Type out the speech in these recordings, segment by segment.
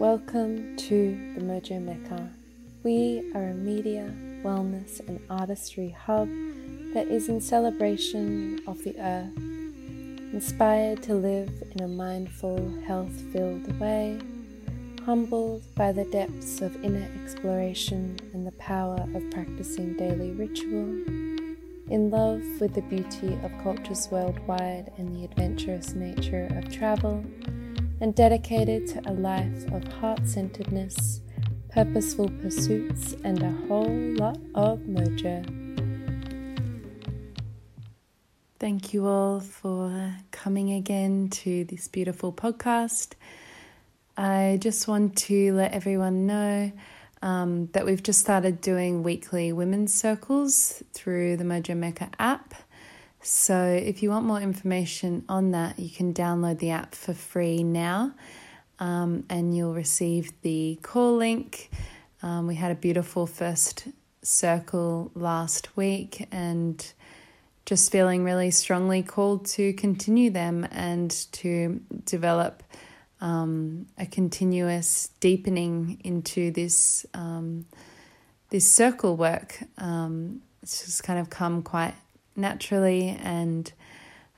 Welcome to the Mojo Mecca. We are a media, wellness, and artistry hub that is in celebration of the earth, inspired to live in a mindful, health filled way, humbled by the depths of inner exploration and the power of practicing daily ritual, in love with the beauty of cultures worldwide and the adventurous nature of travel and dedicated to a life of heart centeredness, purposeful pursuits, and a whole lot of mojo. Thank you all for coming again to this beautiful podcast. I just want to let everyone know um, that we've just started doing weekly women's circles through the Mojo Mecca app. So, if you want more information on that, you can download the app for free now um, and you'll receive the call link. Um, we had a beautiful first circle last week and just feeling really strongly called to continue them and to develop um, a continuous deepening into this um, this circle work. Um, it's just kind of come quite naturally, and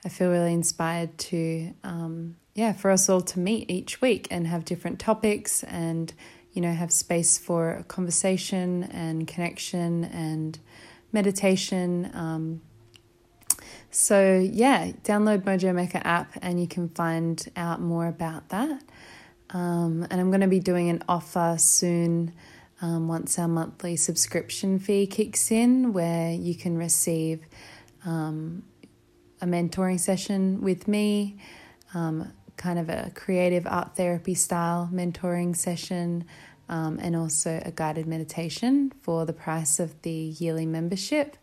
I feel really inspired to, um, yeah, for us all to meet each week and have different topics and, you know, have space for conversation and connection and meditation. Um, so, yeah, download Mojo Mecca app and you can find out more about that. Um, and I'm going to be doing an offer soon um, once our monthly subscription fee kicks in, where you can receive um, a mentoring session with me, um, kind of a creative art therapy style mentoring session, um, and also a guided meditation for the price of the yearly membership,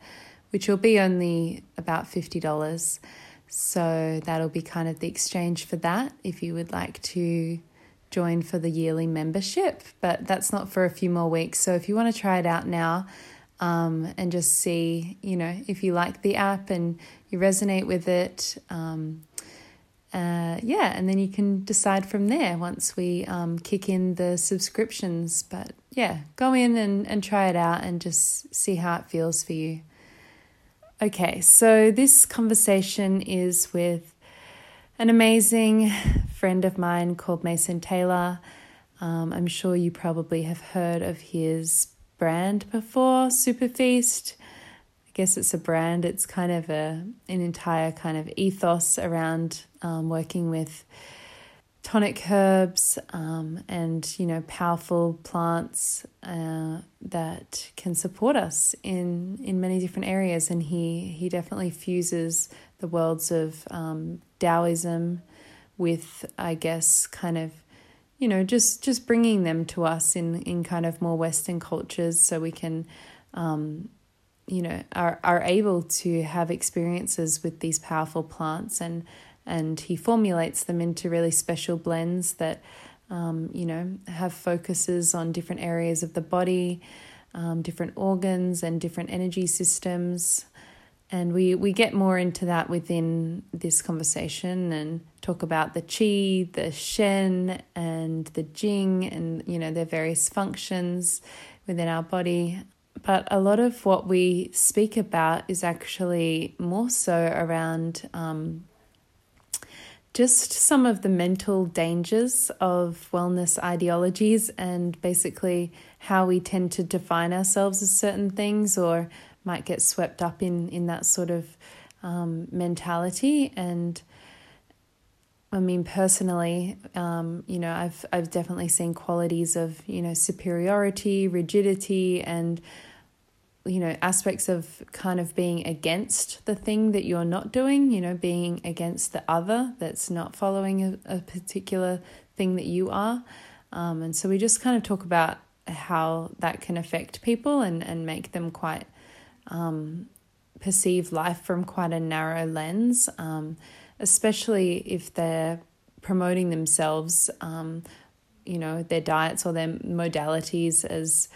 which will be only about $50. So that'll be kind of the exchange for that if you would like to join for the yearly membership. But that's not for a few more weeks. So if you want to try it out now, um, and just see, you know, if you like the app and you resonate with it. Um, uh, yeah, and then you can decide from there once we um, kick in the subscriptions. But yeah, go in and, and try it out and just see how it feels for you. Okay, so this conversation is with an amazing friend of mine called Mason Taylor. Um, I'm sure you probably have heard of his brand before, Superfeast. I guess it's a brand. It's kind of a an entire kind of ethos around um, working with tonic herbs um, and you know powerful plants uh, that can support us in in many different areas. And he he definitely fuses the worlds of um, Taoism with I guess kind of you know just just bringing them to us in in kind of more western cultures so we can um, you know are are able to have experiences with these powerful plants and and he formulates them into really special blends that um, you know have focuses on different areas of the body um, different organs and different energy systems and we, we get more into that within this conversation and talk about the qi, the shen, and the jing, and you know their various functions within our body. But a lot of what we speak about is actually more so around um, just some of the mental dangers of wellness ideologies and basically how we tend to define ourselves as certain things or might get swept up in in that sort of um, mentality. And I mean personally um, you know I've I've definitely seen qualities of you know superiority rigidity and you know aspects of kind of being against the thing that you're not doing you know being against the other that's not following a, a particular thing that you are. Um, and so we just kind of talk about how that can affect people and and make them quite um, perceive life from quite a narrow lens, um, especially if they're promoting themselves, um, you know, their diets or their modalities as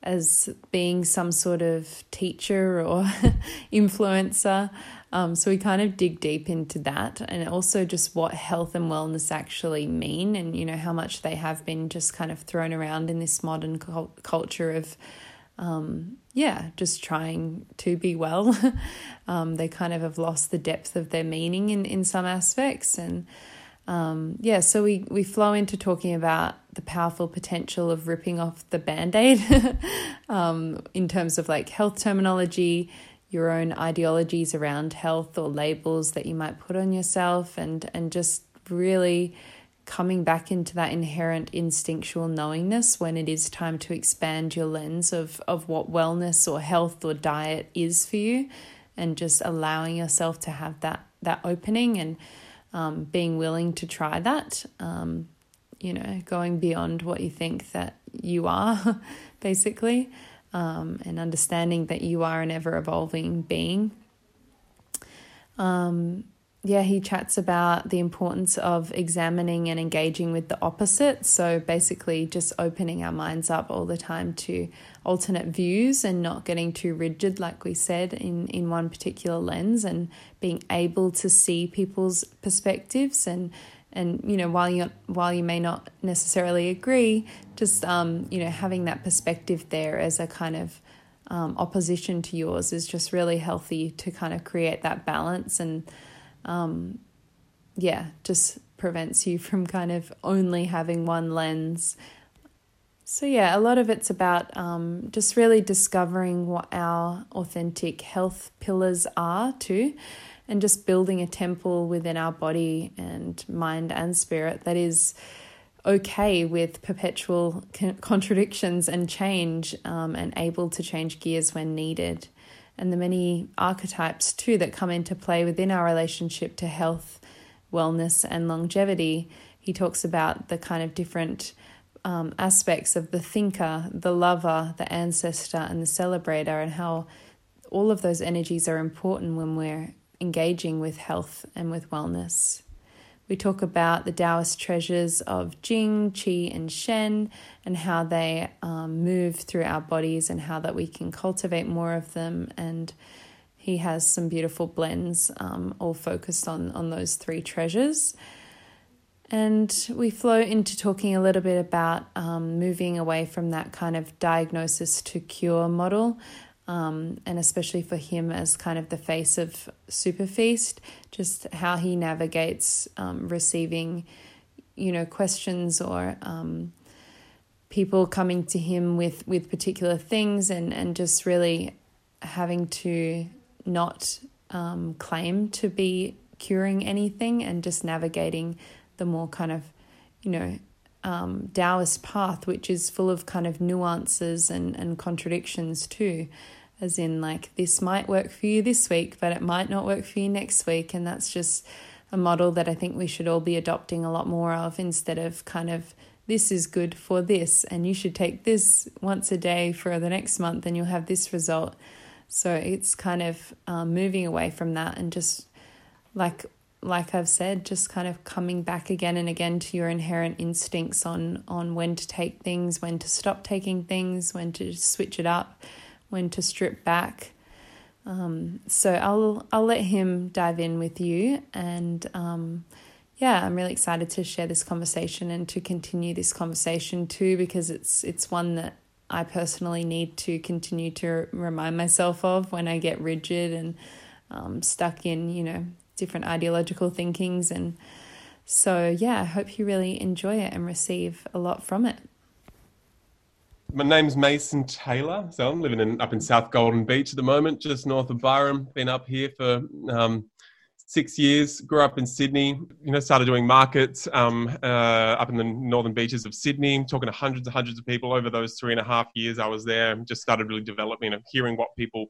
as being some sort of teacher or influencer. Um, so we kind of dig deep into that and also just what health and wellness actually mean and, you know, how much they have been just kind of thrown around in this modern culture of, um, yeah, just trying to be well. um, they kind of have lost the depth of their meaning in, in some aspects. And um, yeah, so we, we flow into talking about the powerful potential of ripping off the band aid um, in terms of like health terminology, your own ideologies around health or labels that you might put on yourself and and just really coming back into that inherent instinctual knowingness when it is time to expand your lens of of what wellness or health or diet is for you and just allowing yourself to have that that opening and um, being willing to try that um, you know going beyond what you think that you are basically um, and understanding that you are an ever evolving being. Um, yeah, he chats about the importance of examining and engaging with the opposite. So basically, just opening our minds up all the time to alternate views and not getting too rigid, like we said, in, in one particular lens, and being able to see people's perspectives and and you know while you while you may not necessarily agree just um, you know having that perspective there as a kind of um, opposition to yours is just really healthy to kind of create that balance and um, yeah just prevents you from kind of only having one lens so yeah a lot of it's about um, just really discovering what our authentic health pillars are too and just building a temple within our body and mind and spirit that is okay with perpetual contradictions and change um, and able to change gears when needed. And the many archetypes too that come into play within our relationship to health, wellness, and longevity. He talks about the kind of different um, aspects of the thinker, the lover, the ancestor, and the celebrator, and how all of those energies are important when we're engaging with health and with wellness. We talk about the Taoist treasures of Jing, Qi, and Shen, and how they um, move through our bodies and how that we can cultivate more of them. And he has some beautiful blends, um, all focused on on those three treasures. And we flow into talking a little bit about um, moving away from that kind of diagnosis to cure model um, and especially for him as kind of the face of Superfeast, just how he navigates um, receiving, you know, questions or um, people coming to him with with particular things, and and just really having to not um, claim to be curing anything, and just navigating the more kind of, you know, um, Taoist path, which is full of kind of nuances and, and contradictions too as in like this might work for you this week but it might not work for you next week and that's just a model that I think we should all be adopting a lot more of instead of kind of this is good for this and you should take this once a day for the next month and you'll have this result. So it's kind of um, moving away from that and just like like I've said, just kind of coming back again and again to your inherent instincts on on when to take things, when to stop taking things, when to switch it up, when to strip back. Um, so I'll I'll let him dive in with you, and um, yeah, I'm really excited to share this conversation and to continue this conversation too, because it's it's one that I personally need to continue to remind myself of when I get rigid and um, stuck in you know different ideological thinkings, and so yeah, I hope you really enjoy it and receive a lot from it my name's Mason Taylor. So I'm living in, up in South Golden Beach at the moment, just north of Byron. Been up here for um, six years. Grew up in Sydney. You know, started doing markets um, uh, up in the northern beaches of Sydney. Talking to hundreds and hundreds of people over those three and a half years I was there. Just started really developing and hearing what people,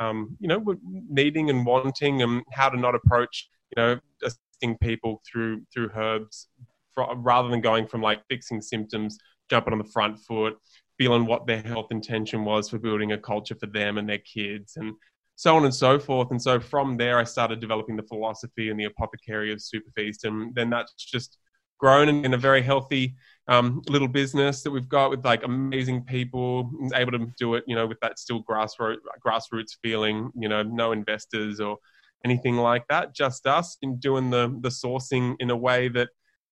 um, you know, were needing and wanting, and how to not approach, you know, assisting people through through herbs, for, rather than going from like fixing symptoms, jumping on the front foot feeling what their health intention was for building a culture for them and their kids and so on and so forth. And so from there, I started developing the philosophy and the apothecary of Superfeast. And then that's just grown in, a very healthy um, little business that we've got with like amazing people, able to do it, you know, with that still grassroots grassroots feeling. You know, no investors or anything like that. Just us in doing the the sourcing in a way that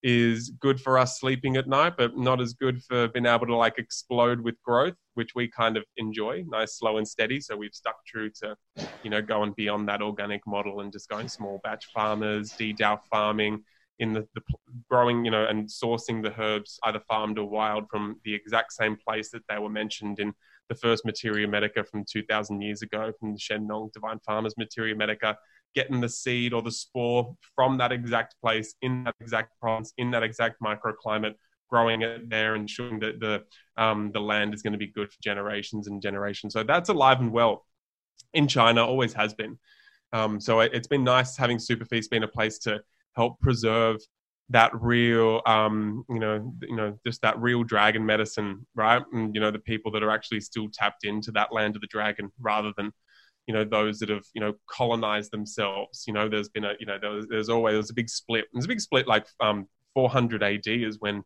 is good for us sleeping at night, but not as good for being able to like explode with growth, which we kind of enjoy, nice, slow and steady. So we've stuck true to, you know, going beyond that organic model and just going small batch farmers, DDAO farming in the, the growing, you know, and sourcing the herbs either farmed or wild from the exact same place that they were mentioned in the first Materia Medica from 2000 years ago from the Shen Nong Divine Farmers Materia Medica getting the seed or the spore from that exact place in that exact province in that exact microclimate growing it there and ensuring that the um, the land is going to be good for generations and generations. So that's alive and well in china always has been. Um, so it, has been nice having superfeast been a place to help preserve that real um, you know you know just that real dragon medicine right? And you know the people that are actually still tapped into that land of the dragon rather than you know those that have you know colonized themselves you know there's been a you know there's, there's always there's a big split. There's a big split like um 400 AD is when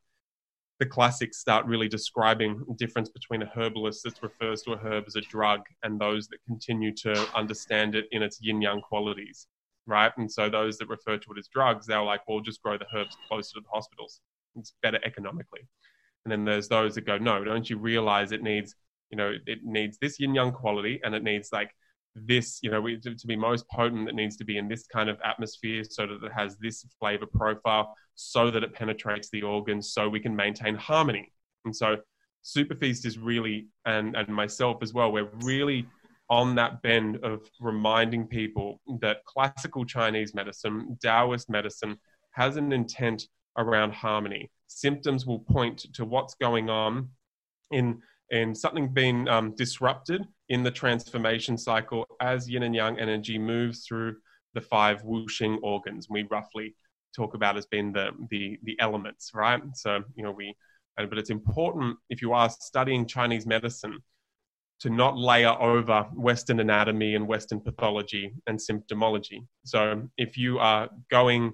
the classics start really describing the difference between a herbalist that refers to a herb as a drug and those that continue to understand it in its yin yang qualities right? And so those that refer to it as drugs they're like well just grow the herbs closer to the hospitals. It's better economically. And then there's those that go no don't you realize it needs you know it needs this yin yang quality and it needs like this, you know, to, to be most potent, it needs to be in this kind of atmosphere so that it has this flavor profile, so that it penetrates the organs, so we can maintain harmony. And so, Superfeast is really, and and myself as well, we're really on that bend of reminding people that classical Chinese medicine, Taoist medicine, has an intent around harmony. Symptoms will point to what's going on in in something being um, disrupted in the transformation cycle as yin and yang energy moves through the five wuxing organs. We roughly talk about as being the, the, the elements, right? So, you know, we, but it's important if you are studying Chinese medicine to not layer over Western anatomy and Western pathology and symptomology. So if you are going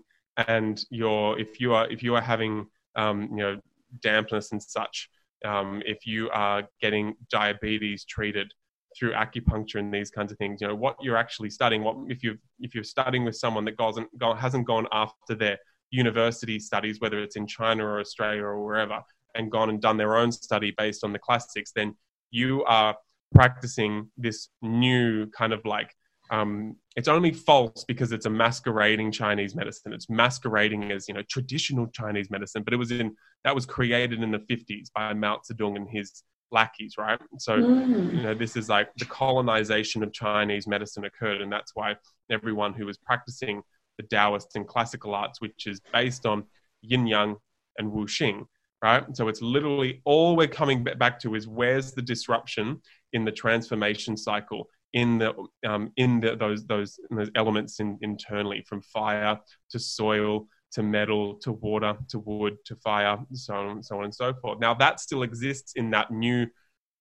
and you're, if you are, if you are having, um, you know, dampness and such, um, if you are getting diabetes treated through acupuncture and these kinds of things you know what you're actually studying what if you if you're studying with someone that hasn't gone, hasn't gone after their university studies whether it's in china or australia or wherever and gone and done their own study based on the classics then you are practicing this new kind of like um, it's only false because it's a masquerading Chinese medicine. It's masquerading as you know traditional Chinese medicine, but it was in that was created in the 50s by Mao Zedong and his lackeys, right? So, mm. you know, this is like the colonization of Chinese medicine occurred, and that's why everyone who was practicing the Taoist and classical arts, which is based on yin yang and wuxing, right? So it's literally all we're coming back to is where's the disruption in the transformation cycle in the um, in the, those those those elements in, internally, from fire to soil to metal to water to wood to fire, so on, and so on and so forth. Now that still exists in that new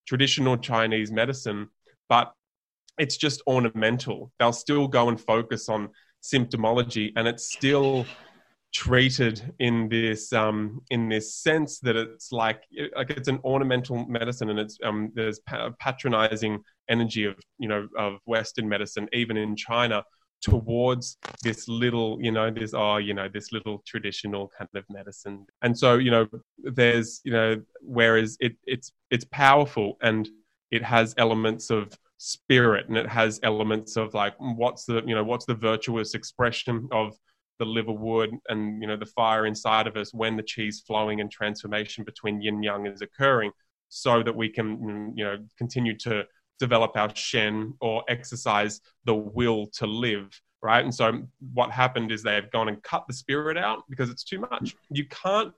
traditional Chinese medicine, but it's just ornamental. They'll still go and focus on symptomology, and it's still treated in this um, in this sense that it's like like it's an ornamental medicine, and it's um, there's patronizing energy of you know of Western medicine, even in China, towards this little, you know, this oh, you know, this little traditional kind of medicine. And so, you know, there's, you know, whereas it it's it's powerful and it has elements of spirit and it has elements of like what's the you know what's the virtuous expression of the liverwood and you know the fire inside of us when the qi's flowing and transformation between yin yang is occurring so that we can you know continue to develop our shen or exercise the will to live right? And so what happened is they've gone and cut the spirit out because it's too much. You can't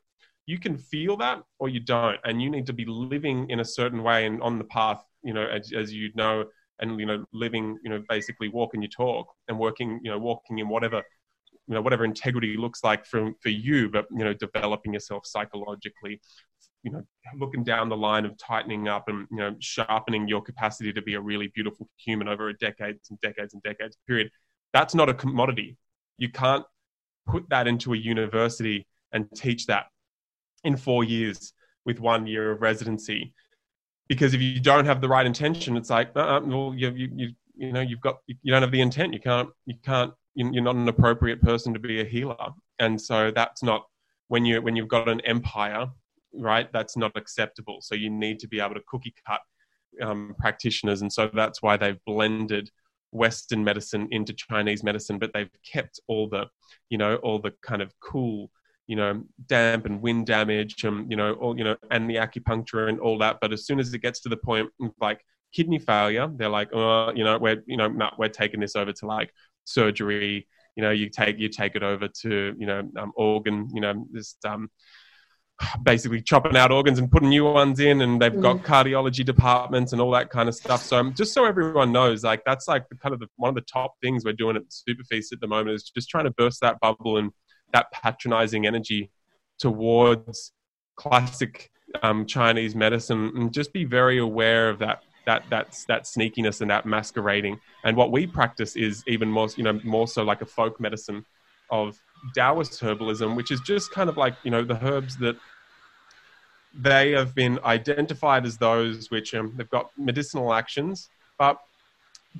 you can feel that or you don't. And you need to be living in a certain way and on the path you know as, as you know and you know living you know basically walking your talk and working you know walking in whatever you know whatever integrity looks like for for you but you know developing yourself psychologically you know looking down the line of tightening up and you know sharpening your capacity to be a really beautiful human over a decades and decades and decades period that's not a commodity you can't put that into a university and teach that in four years with one year of residency. Because if you don't have the right intention, it's like, uh, well, you, you, you, you know, you've got, you don't have the intent. You can't, you can't, you're not an appropriate person to be a healer. And so that's not when you when you've got an empire, right? That's not acceptable. So you need to be able to cookie cut um, practitioners, and so that's why they've blended Western medicine into Chinese medicine, but they've kept all the, you know, all the kind of cool, you know, damp and wind damage, and you know, all you know, and the acupuncture and all that. But as soon as it gets to the point like kidney failure, they're like, oh, you know, we're you know, we're taking this over to like surgery. You know, you take you take it over to you know um, organ, you know, just um, basically chopping out organs and putting new ones in and they've got mm. cardiology departments and all that kind of stuff so um, just so everyone knows like that's like the, kind of the, one of the top things we're doing at superfeast at the moment is just trying to burst that bubble and that patronizing energy towards classic um, chinese medicine and just be very aware of that that that's that sneakiness and that masquerading and what we practice is even more you know more so like a folk medicine of Taoist herbalism, which is just kind of like, you know, the herbs that they have been identified as those which um, they've got medicinal actions, but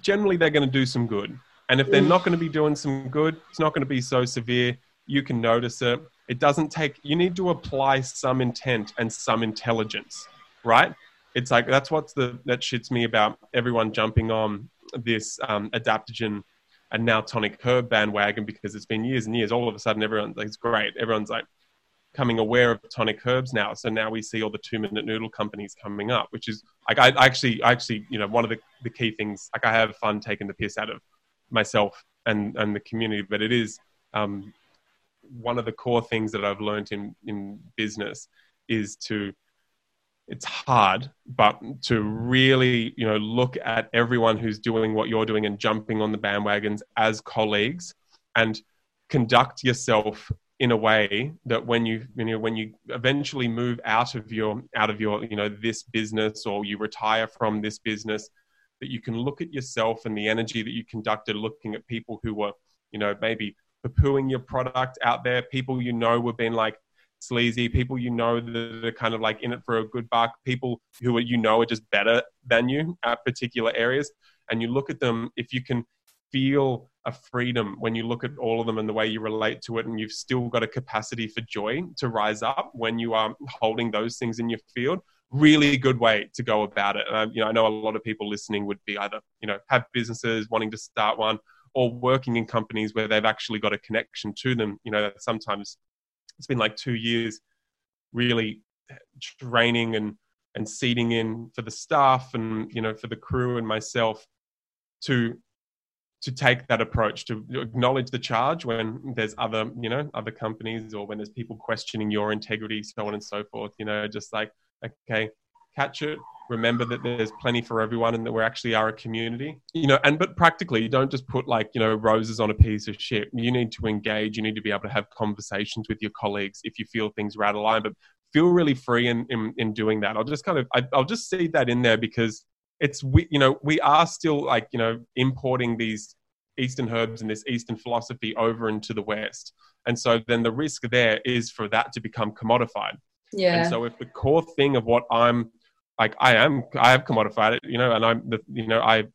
generally they're going to do some good. And if they're not going to be doing some good, it's not going to be so severe. You can notice it. It doesn't take, you need to apply some intent and some intelligence, right? It's like, that's what's the, that shits me about everyone jumping on this um, adaptogen and now tonic herb bandwagon because it's been years and years. All of a sudden, everyone's like, it's great. Everyone's like becoming aware of tonic herbs now. So now we see all the two minute noodle companies coming up, which is like, I actually, I actually, you know, one of the, the key things, like I have fun taking the piss out of myself and, and the community, but it is um, one of the core things that I've learned in, in business is to it's hard, but to really, you know, look at everyone who's doing what you're doing and jumping on the bandwagons as colleagues and conduct yourself in a way that when you, you know, when you eventually move out of your, out of your, you know, this business or you retire from this business, that you can look at yourself and the energy that you conducted looking at people who were, you know, maybe poo-pooing your product out there, people you know were being like, sleazy, people you know that are kind of like in it for a good buck, people who are, you know are just better than you at particular areas. And you look at them, if you can feel a freedom when you look at all of them and the way you relate to it, and you've still got a capacity for joy to rise up when you are holding those things in your field. Really good way to go about it. And I, you know, I know a lot of people listening would be either you know have businesses wanting to start one, or working in companies where they've actually got a connection to them. You know, sometimes it's been like two years really training and and seating in for the staff and you know for the crew and myself to to take that approach to acknowledge the charge when there's other you know other companies or when there's people questioning your integrity so on and so forth you know just like okay catch it remember that there's plenty for everyone and that we actually are a community you know and but practically you don't just put like you know roses on a piece of shit. You need to engage. You need to be able to have conversations with your colleagues if you feel things are out of line but feel really free in in, in doing that. I'll just kind of I, i'll just see that in there because it's we you know we are still like you know importing these eastern herbs and this eastern philosophy over into the west. And so then the risk there is for that to become commodified. Yeah. and so if the core thing of what i'm like I am, I have commodified it, you know, and I'm the, you know, I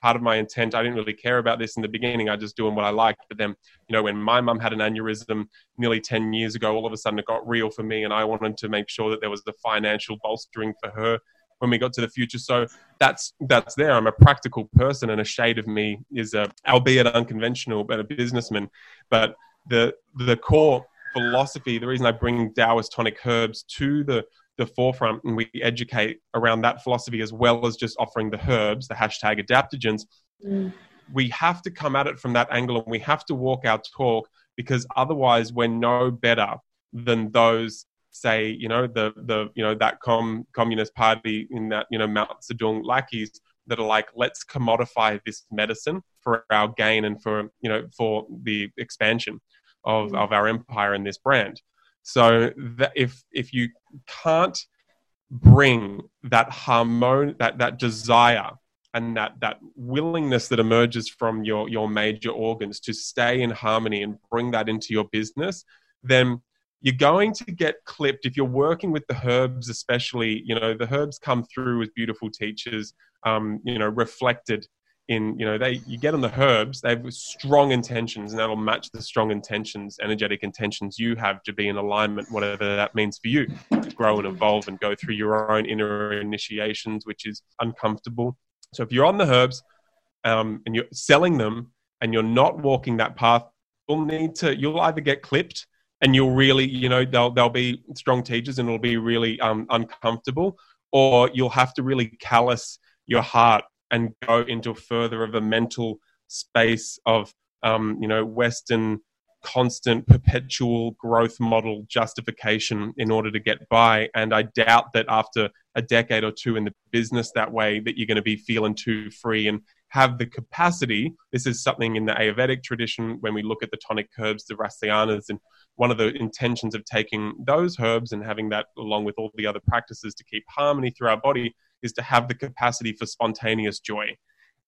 part of my intent. I didn't really care about this in the beginning. I just doing what I liked. But then, you know, when my mum had an aneurysm nearly 10 years ago, all of a sudden it got real for me. And I wanted to make sure that there was the financial bolstering for her when we got to the future. So that's, that's there. I'm a practical person and a shade of me is a, albeit unconventional, but a businessman. But the, the core philosophy, the reason I bring Taoist tonic herbs to the, the forefront and we educate around that philosophy as well as just offering the herbs, the hashtag adaptogens. Mm. We have to come at it from that angle and we have to walk our talk because otherwise we're no better than those say you know the the you know that com, communist party in that you know Mao Zedong lackeys that are like let's commodify this medicine for our gain and for you know for the expansion of, mm. of our empire and this brand so that if if you can't bring that harmon that that desire and that that willingness that emerges from your your major organs to stay in harmony and bring that into your business, then you're going to get clipped if you're working with the herbs, especially. You know, the herbs come through as beautiful teachers, um, you know, reflected in you know they you get on the herbs they have strong intentions and that'll match the strong intentions energetic intentions you have to be in alignment whatever that means for you. To grow and evolve and go through your own inner initiations which is uncomfortable. So if you're on the herbs um, and you're selling them and you're not walking that path you'll need to you'll either get clipped and you'll really you know they'll they'll be strong teachers and it'll be really um, uncomfortable or you'll have to really callous your heart and go into further of a mental space of um, you know western constant perpetual growth model justification in order to get by. And i doubt that after a decade or two in the business that way that you're going to be feeling too free and have the capacity this is something in the ayurvedic tradition when we look at the tonic herbs the rasayanas and one of the intentions of taking those herbs and having that along with all the other practices to keep harmony through our body is to have the capacity for spontaneous joy.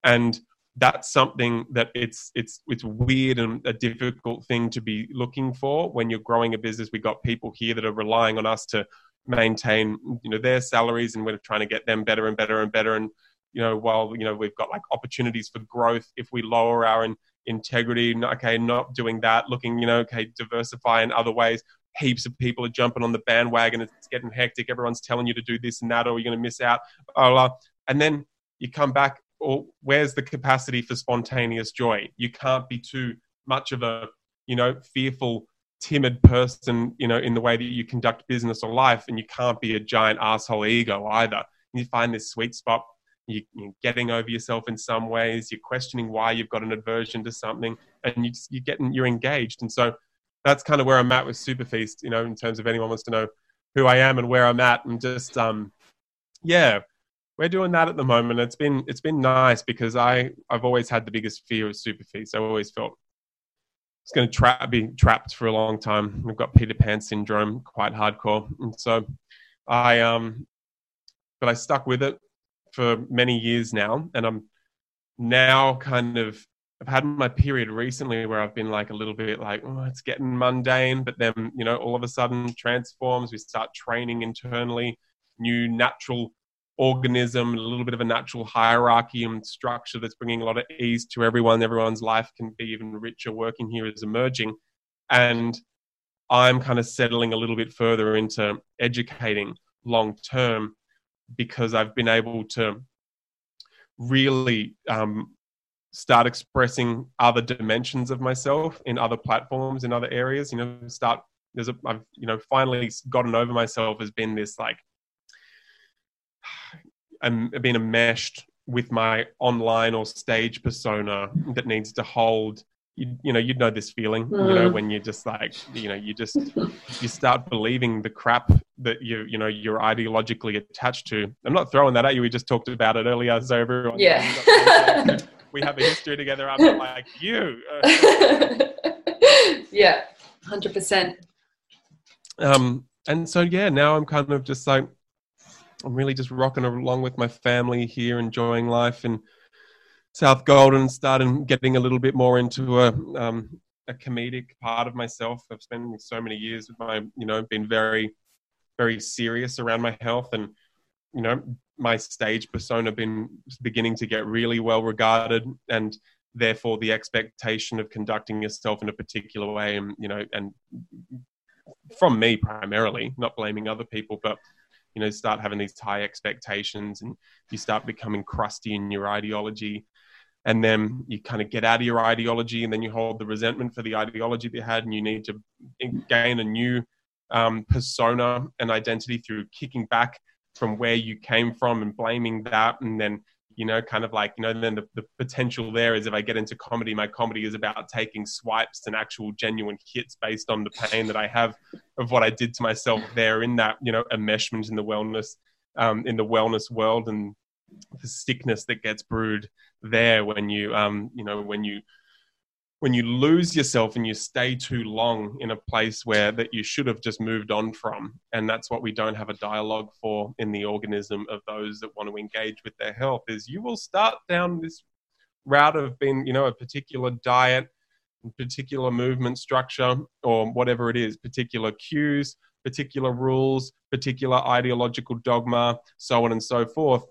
And that's something that it's it's it's weird and a difficult thing to be looking for when you're growing a business. We've got people here that are relying on us to maintain you know their salaries and we're trying to get them better and better and better. And you know while you know we've got like opportunities for growth if we lower our in, integrity okay not doing that looking you know okay diversify in other ways heaps of people are jumping on the bandwagon. It's getting hectic. Everyone's telling you to do this and that, or you're going to miss out. Blah, blah. And then you come back, or where's the capacity for spontaneous joy? You can't be too much of a, you know, fearful, timid person, you know, in the way that you conduct business or life, and you can't be a giant asshole ego either. You find this sweet spot. You, are getting over yourself in some ways. You're questioning why you've got an aversion to something, and you, you're getting you're engaged. And so that's kind of where I'm at with Superfeast, you know, in terms of anyone wants to know who I am and where I'm at, and just um, yeah, we're doing that at the moment. It's been it's been nice because I I've always had the biggest fear of Superfeast. I always felt it's going to tra- be trapped for a long time. I've got Peter Pan syndrome, quite hardcore, and so I um, but I stuck with it for many years now, and I'm now kind of I've had my period recently where I've been like a little bit like, oh, it's getting mundane, but then, you know, all of a sudden transforms. We start training internally, new natural organism, a little bit of a natural hierarchy and structure that's bringing a lot of ease to everyone. Everyone's life can be even richer. Working here is emerging. And I'm kind of settling a little bit further into educating long term because I've been able to really um, start expressing other dimensions of myself in other platforms in other areas you know start there's a i've you know finally gotten over myself as being this like i'm being enmeshed with my online or stage persona that needs to hold you, you know you'd know this feeling mm. you know mm. when you're just like you know you just you start believing the crap that you you know you're ideologically attached to i'm not throwing that at you we just talked about it earlier so everyone yeah we have a history together. I'm not like you. yeah, hundred percent. Um, and so yeah, now I'm kind of just like I'm really just rocking along with my family here, enjoying life in South Golden, starting getting a little bit more into a um, a comedic part of myself. I've spent so many years with my, you know, been very, very serious around my health. And you know my stage persona been beginning to get really well regarded and therefore the expectation of conducting yourself in a particular way and you know and from me primarily not blaming other people but you know start having these high expectations and you start becoming crusty in your ideology. And then you kind of get out of your ideology and then you hold the resentment for the ideology that you had and you need to gain a new um, persona and identity through kicking back from where you came from and blaming that and then you know kind of like you know then the, the potential there is if i get into comedy my comedy is about taking swipes and actual genuine hits based on the pain that i have of what i did to myself there in that you know enmeshment in the wellness um, in the wellness world and the sickness that gets brewed there when you um you know when you when you lose yourself and you stay too long in a place where that you should have just moved on from and that's what we don't have a dialogue for in the organism of those that want to engage with their health is you will start down this route of being you know a particular diet particular movement structure or whatever it is, particular cues, particular rules, particular ideological dogma, so on and so forth.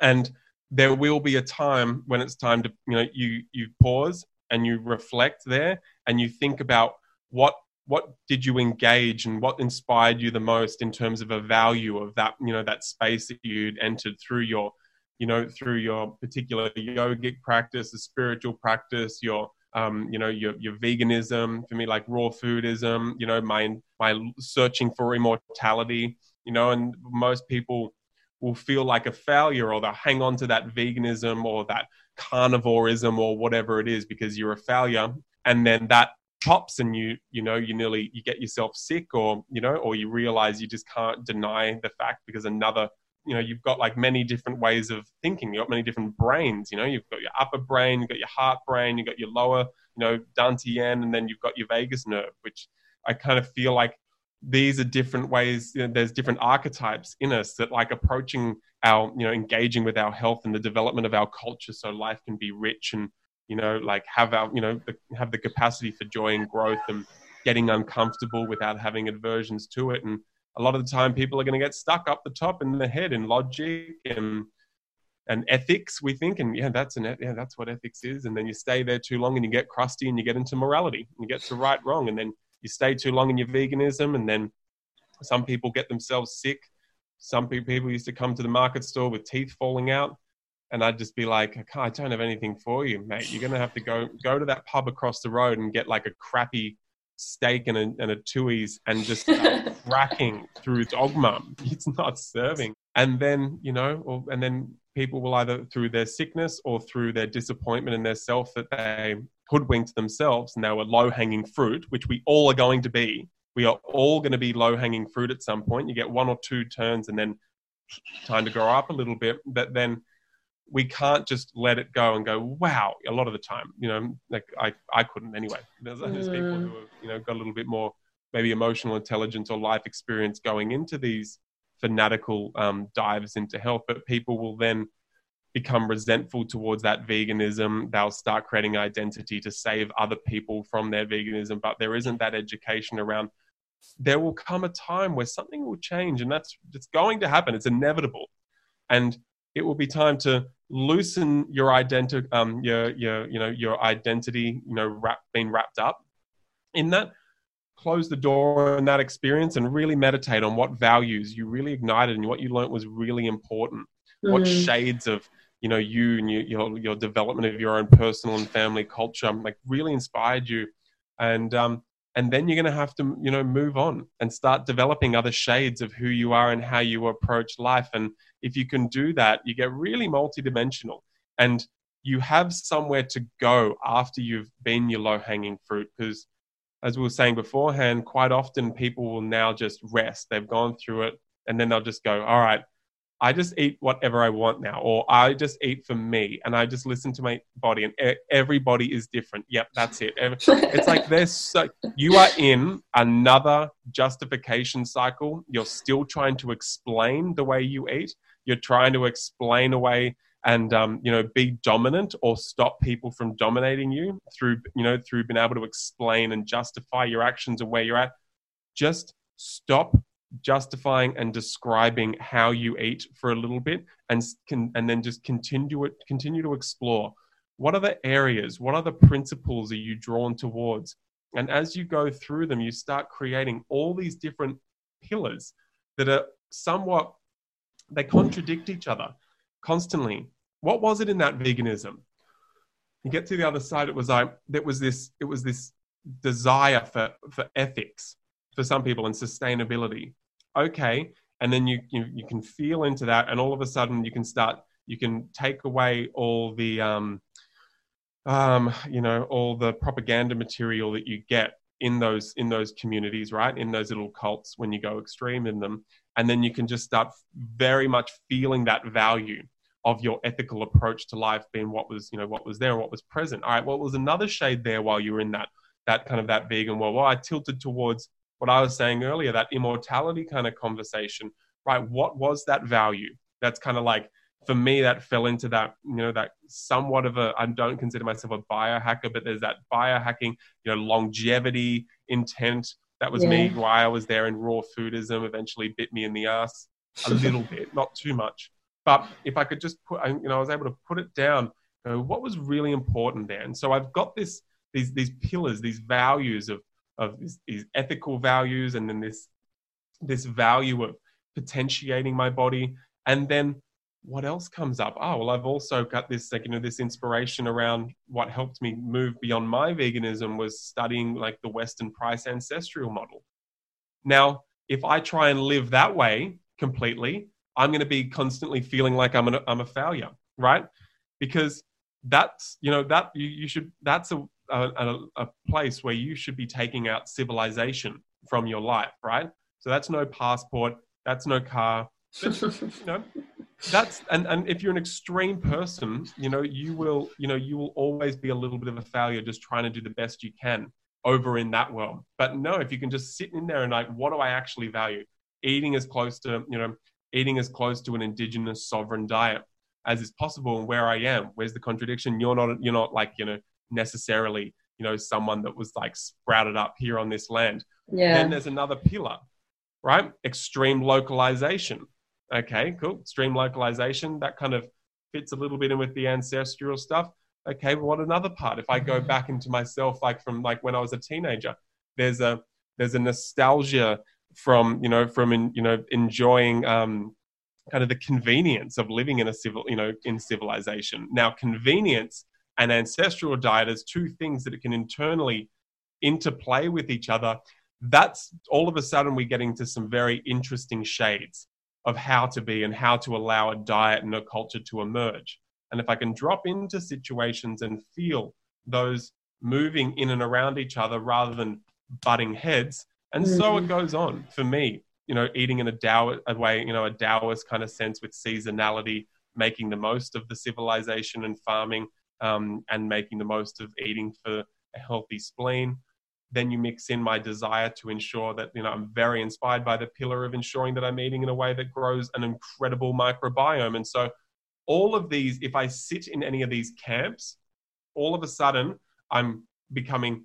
And there will be a time when it's time to, you know, you you pause and you reflect there and you think about what what did you engage and what inspired you the most in terms of a value of that you know that space that you'd entered through your you know through your particular yogic practice the spiritual practice your um, you know your, your veganism for me like raw foodism you know my my searching for immortality you know and most people will feel like a failure or they'll hang on to that veganism or that carnivorism or whatever it is because you're a failure. And then that pops and you you know you nearly you get yourself sick or you know or you realize you just can't deny the fact because another you know you've got like many different ways of thinking. You've got many different brains you know. You've got your upper brain you've got your heart brain you've got your lower you know dantian and then you've got your vagus nerve which i kind of feel like these are different ways you know, there's different archetypes in us that like approaching our you know engaging with our health and the development of our culture so life can be rich and you know like have our you know the, have the capacity for joy and growth and getting uncomfortable without having aversions to it. And a lot of the time people are going to get stuck up the top in the head in logic and and ethics we think. And yeah that's an yeah that's what ethics is. And then you stay there too long and you get crusty and you get into morality and you get to right wrong. And then you stay too long in your veganism and then some people get themselves sick some people used to come to the market store with teeth falling out and I'd just be like, I don't have anything for you, mate. You're gonna have to go go to that pub across the road and get like a crappy steak and a, and a Tooheys and just cracking through dogma. It's not serving. And then, you know, or, and then people will either through their sickness or through their disappointment in their self that they hoodwinked themselves and they were low hanging fruit, which we all are going to be. We are all going to be low hanging fruit at some point. You get one or two turns and then time to grow up a little bit. But then we can't just let it go and go, wow, a lot of the time, you know, like I, I couldn't anyway. There's, there's people Mm. who have, you know, got a little bit more maybe emotional intelligence or life experience going into these fanatical um, dives into health, but people will then become resentful towards that veganism. They'll start creating identity to save other people from their veganism, but there isn't that education around. There will come a time where something will change, and that's it's going to happen. It's inevitable, and it will be time to loosen your identity, um, your your you know your identity, you know, wrap, being wrapped up in that. Close the door on that experience and really meditate on what values you really ignited and what you learned was really important. What Mm. shades of you know you and your, your development of your own personal and family culture like really inspired you, and um, and then you're going to have to you know move on and start developing other shades of who you are and how you approach life. And if you can do that you get really multidimensional. And you have somewhere to go after you've been your low hanging fruit because as we were saying beforehand quite often people will now just rest. They've gone through it and then they'll just go all right I just eat whatever I want now, or I just eat for me, and I just listen to my body, and e- everybody is different. Yep, that's it. It's like there's so you are in another justification cycle. You're still trying to explain the way you eat. You're trying to explain away and um, you know be dominant or stop people from dominating you through you know through being able to explain and justify your actions and where you're at. Just stop justifying and describing how you eat for a little bit and can and then just continue it continue to explore. What are the areas what are the principles are you drawn towards? And as you go through them you start creating all these different pillars that are somewhat they contradict each other constantly. What was it in that veganism? You get to the other side it was like there was this it was this desire for for ethics for some people and sustainability okay and then you, you you can feel into that and all of a sudden you can start you can take away all the um um you know all the propaganda material that you get in those in those communities right? In those little cults when you go extreme in them. And then you can just start very much feeling that value of your ethical approach to life being what was you know what was there and what was present. All right what was another shade there while you were in that that kind of that vegan world? Well i tilted towards what I was saying earlier, that immortality kind of conversation, right? What was that value? That's kind of like for me, that fell into that, you know, that somewhat of a, I don't consider myself a biohacker, but there's that biohacking, you know, longevity intent. That was Yeah. me, why I was there in raw foodism, eventually bit me in the ass a little bit, not too much. But if I could just put, I- you know, I was able to put it down, you know, what was really important there. And so I've got this, these, these pillars, these values of, of these, ethical values, and then this, this value of potentiating my body. And then what else comes up? Oh, well, I've also got this, like, you know, this inspiration around what helped me move beyond my veganism was studying like the Weston Price ancestral model. Now, if I try and live that way completely, I'm going to be constantly feeling like I'm, an, I'm a failure, right? Because that's, you know, that you, you should, that's a, a, a place where you should be taking out civilization from your life, right? So that's no passport, that's no car, but, you know, that's and, and if you're an extreme person you know you will you know you will always be a little bit of a failure just trying to do the best you can over in that world. But no if you can just sit in there and like what do i actually value? Eating as close to you know eating as close to an indigenous sovereign diet as is possible and where i am. Where's the contradiction? You're not you're not like you know necessarily you know someone that was like sprouted up here on this land Yeah. then there's another pillar, right? Extreme localization. Okay, cool. Extreme localization, that kind of fits a little bit in with the ancestral stuff. Okay, but what another part? If I go back into myself, like from like when I was a teenager, there's a there's a nostalgia from you know from in, you know enjoying um, kind of the convenience of living in a civil you know in civilization. Now, convenience and ancestral diet as two things that it can internally interplay with each other that's all of a sudden we get into some very interesting shades of how to be and how to allow a diet and a culture to emerge. And if I can drop into situations and feel those moving in and around each other rather than butting heads, and so it mm-hmm. goes on for me. You know, eating in a Tao a way, you know, a Taoist kind of sense with seasonality, making the most of the civilization and farming, um, and making the most of eating for a healthy spleen then you mix in my desire to ensure that you know I'm very inspired by the pillar of ensuring that I'm eating in a way that grows an incredible microbiome. And so all of these, if I sit in any of these camps, all of a sudden I'm becoming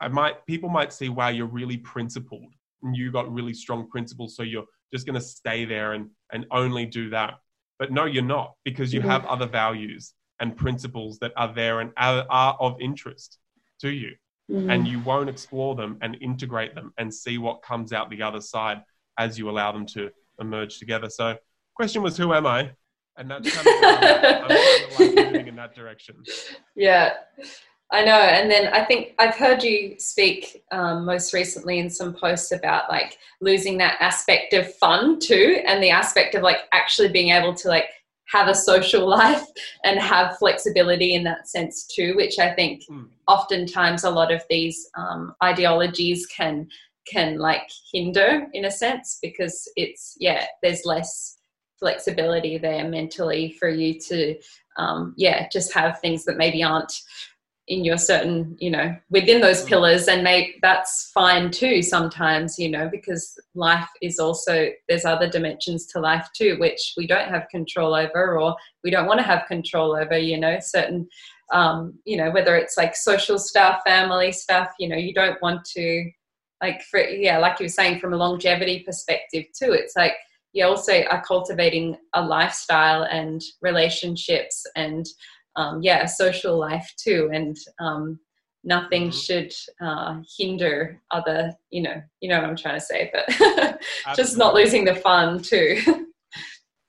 I might people might see, wow, you're really principled and you got really strong principles, so you're just gonna stay there and and only do that. But no, you're not, because you Mhm. have other values and principles that are there and are, are of interest to you Mhm. and you won't explore them and integrate them and see what comes out the other side as you allow them to emerge together. So, question was, who am I? And that's kind of I'm. I'm kind of like moving in that direction. Yeah, I know. And then I think I've heard you speak um, most recently in some posts about like losing that aspect of fun too, and the aspect of like actually being able to like have a social life and have flexibility in that sense too, which I think Mm. oftentimes a lot of these um, ideologies can can like hinder in a sense because it's yeah there's less flexibility there mentally for you to um, yeah just have things that maybe aren't in your certain you know within those Mm. pillars and may that's fine too sometimes you know because life is also there's other dimensions to life too which we don't have control over or we don't want to have control over you know certain um, you know whether it's like social stuff family stuff you know you don't want to like for yeah like you were saying from a longevity perspective too it's like you also are cultivating a lifestyle and relationships and um, yeah social life too and um, nothing Mhm. should uh, hinder other you know you know what i'm trying to say but just not losing the fun too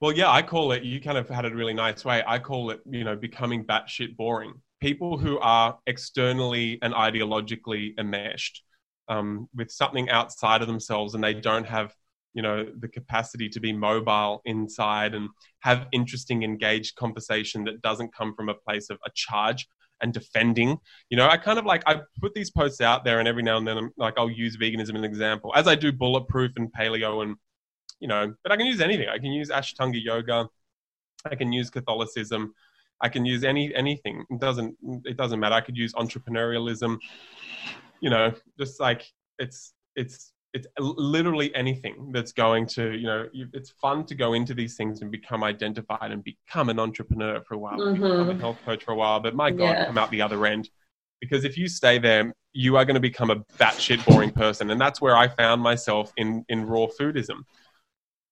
Well, yeah, I call it, you kind of had it a really nice way. I call it, you know, becoming batshit boring. People who are externally and ideologically enmeshed um, with something outside of themselves and they don't have, you know, the capacity to be mobile inside and have interesting, engaged conversation that doesn't come from a place of a charge and defending. You know, I kind of like, I put these posts out there and every now and then I'm like, I'll use veganism as an example, as I do bulletproof and paleo and you know, but I can use anything. I can use Ashtanga yoga. I can use Catholicism. I can use any anything. It doesn't it doesn't matter. I could use entrepreneurialism. You know, just like it's it's it's literally anything that's going to you know it's fun to go into these things and become identified and become an entrepreneur for a while mm-hmm. become a health coach for a while but my god yeah. come out the other end because if you stay there you are going to become a batshit boring person and that's where i found myself in in raw foodism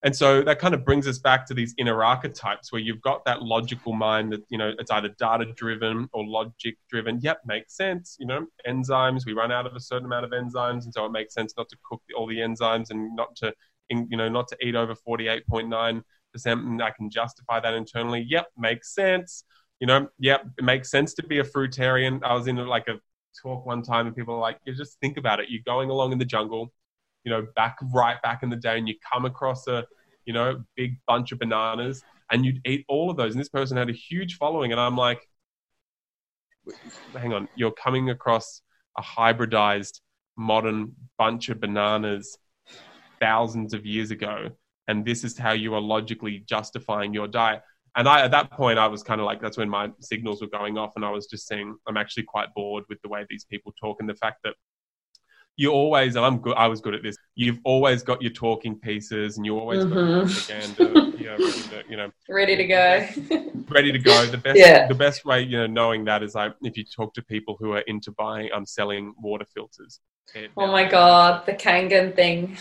and so that kind of brings us back to these inner archetypes where you've got that logical mind that, you know, it's either data driven or logic driven. Yep, makes sense. You know, enzymes, we run out of a certain amount of enzymes. And so it makes sense not to cook all the enzymes and not to, you know, not to eat over 48.9%. And I can justify that internally. Yep, makes sense. You know, yep, it makes sense to be a fruitarian. I was in like a talk one time and people are like, you just think about it. You're going along in the jungle you know, back right back in the day, and you come across a, you know, big bunch of bananas, and you'd eat all of those. And this person had a huge following, and I'm like, hang on, you're coming across a hybridized modern bunch of bananas thousands of years ago, and this is how you are logically justifying your diet. And I, at that point, I was kind of like, that's when my signals were going off, and I was just saying, I'm actually quite bored with the way these people talk, and the fact that you always I'm good I was good at this. You've always got your talking pieces and you always mm-hmm. got propaganda, you know, ready to, you know ready to go. ready to go. The best yeah. the best way, you know, knowing that is like if you talk to people who are into buying I'm um selling water filters. Oh my god, the Kangen thing.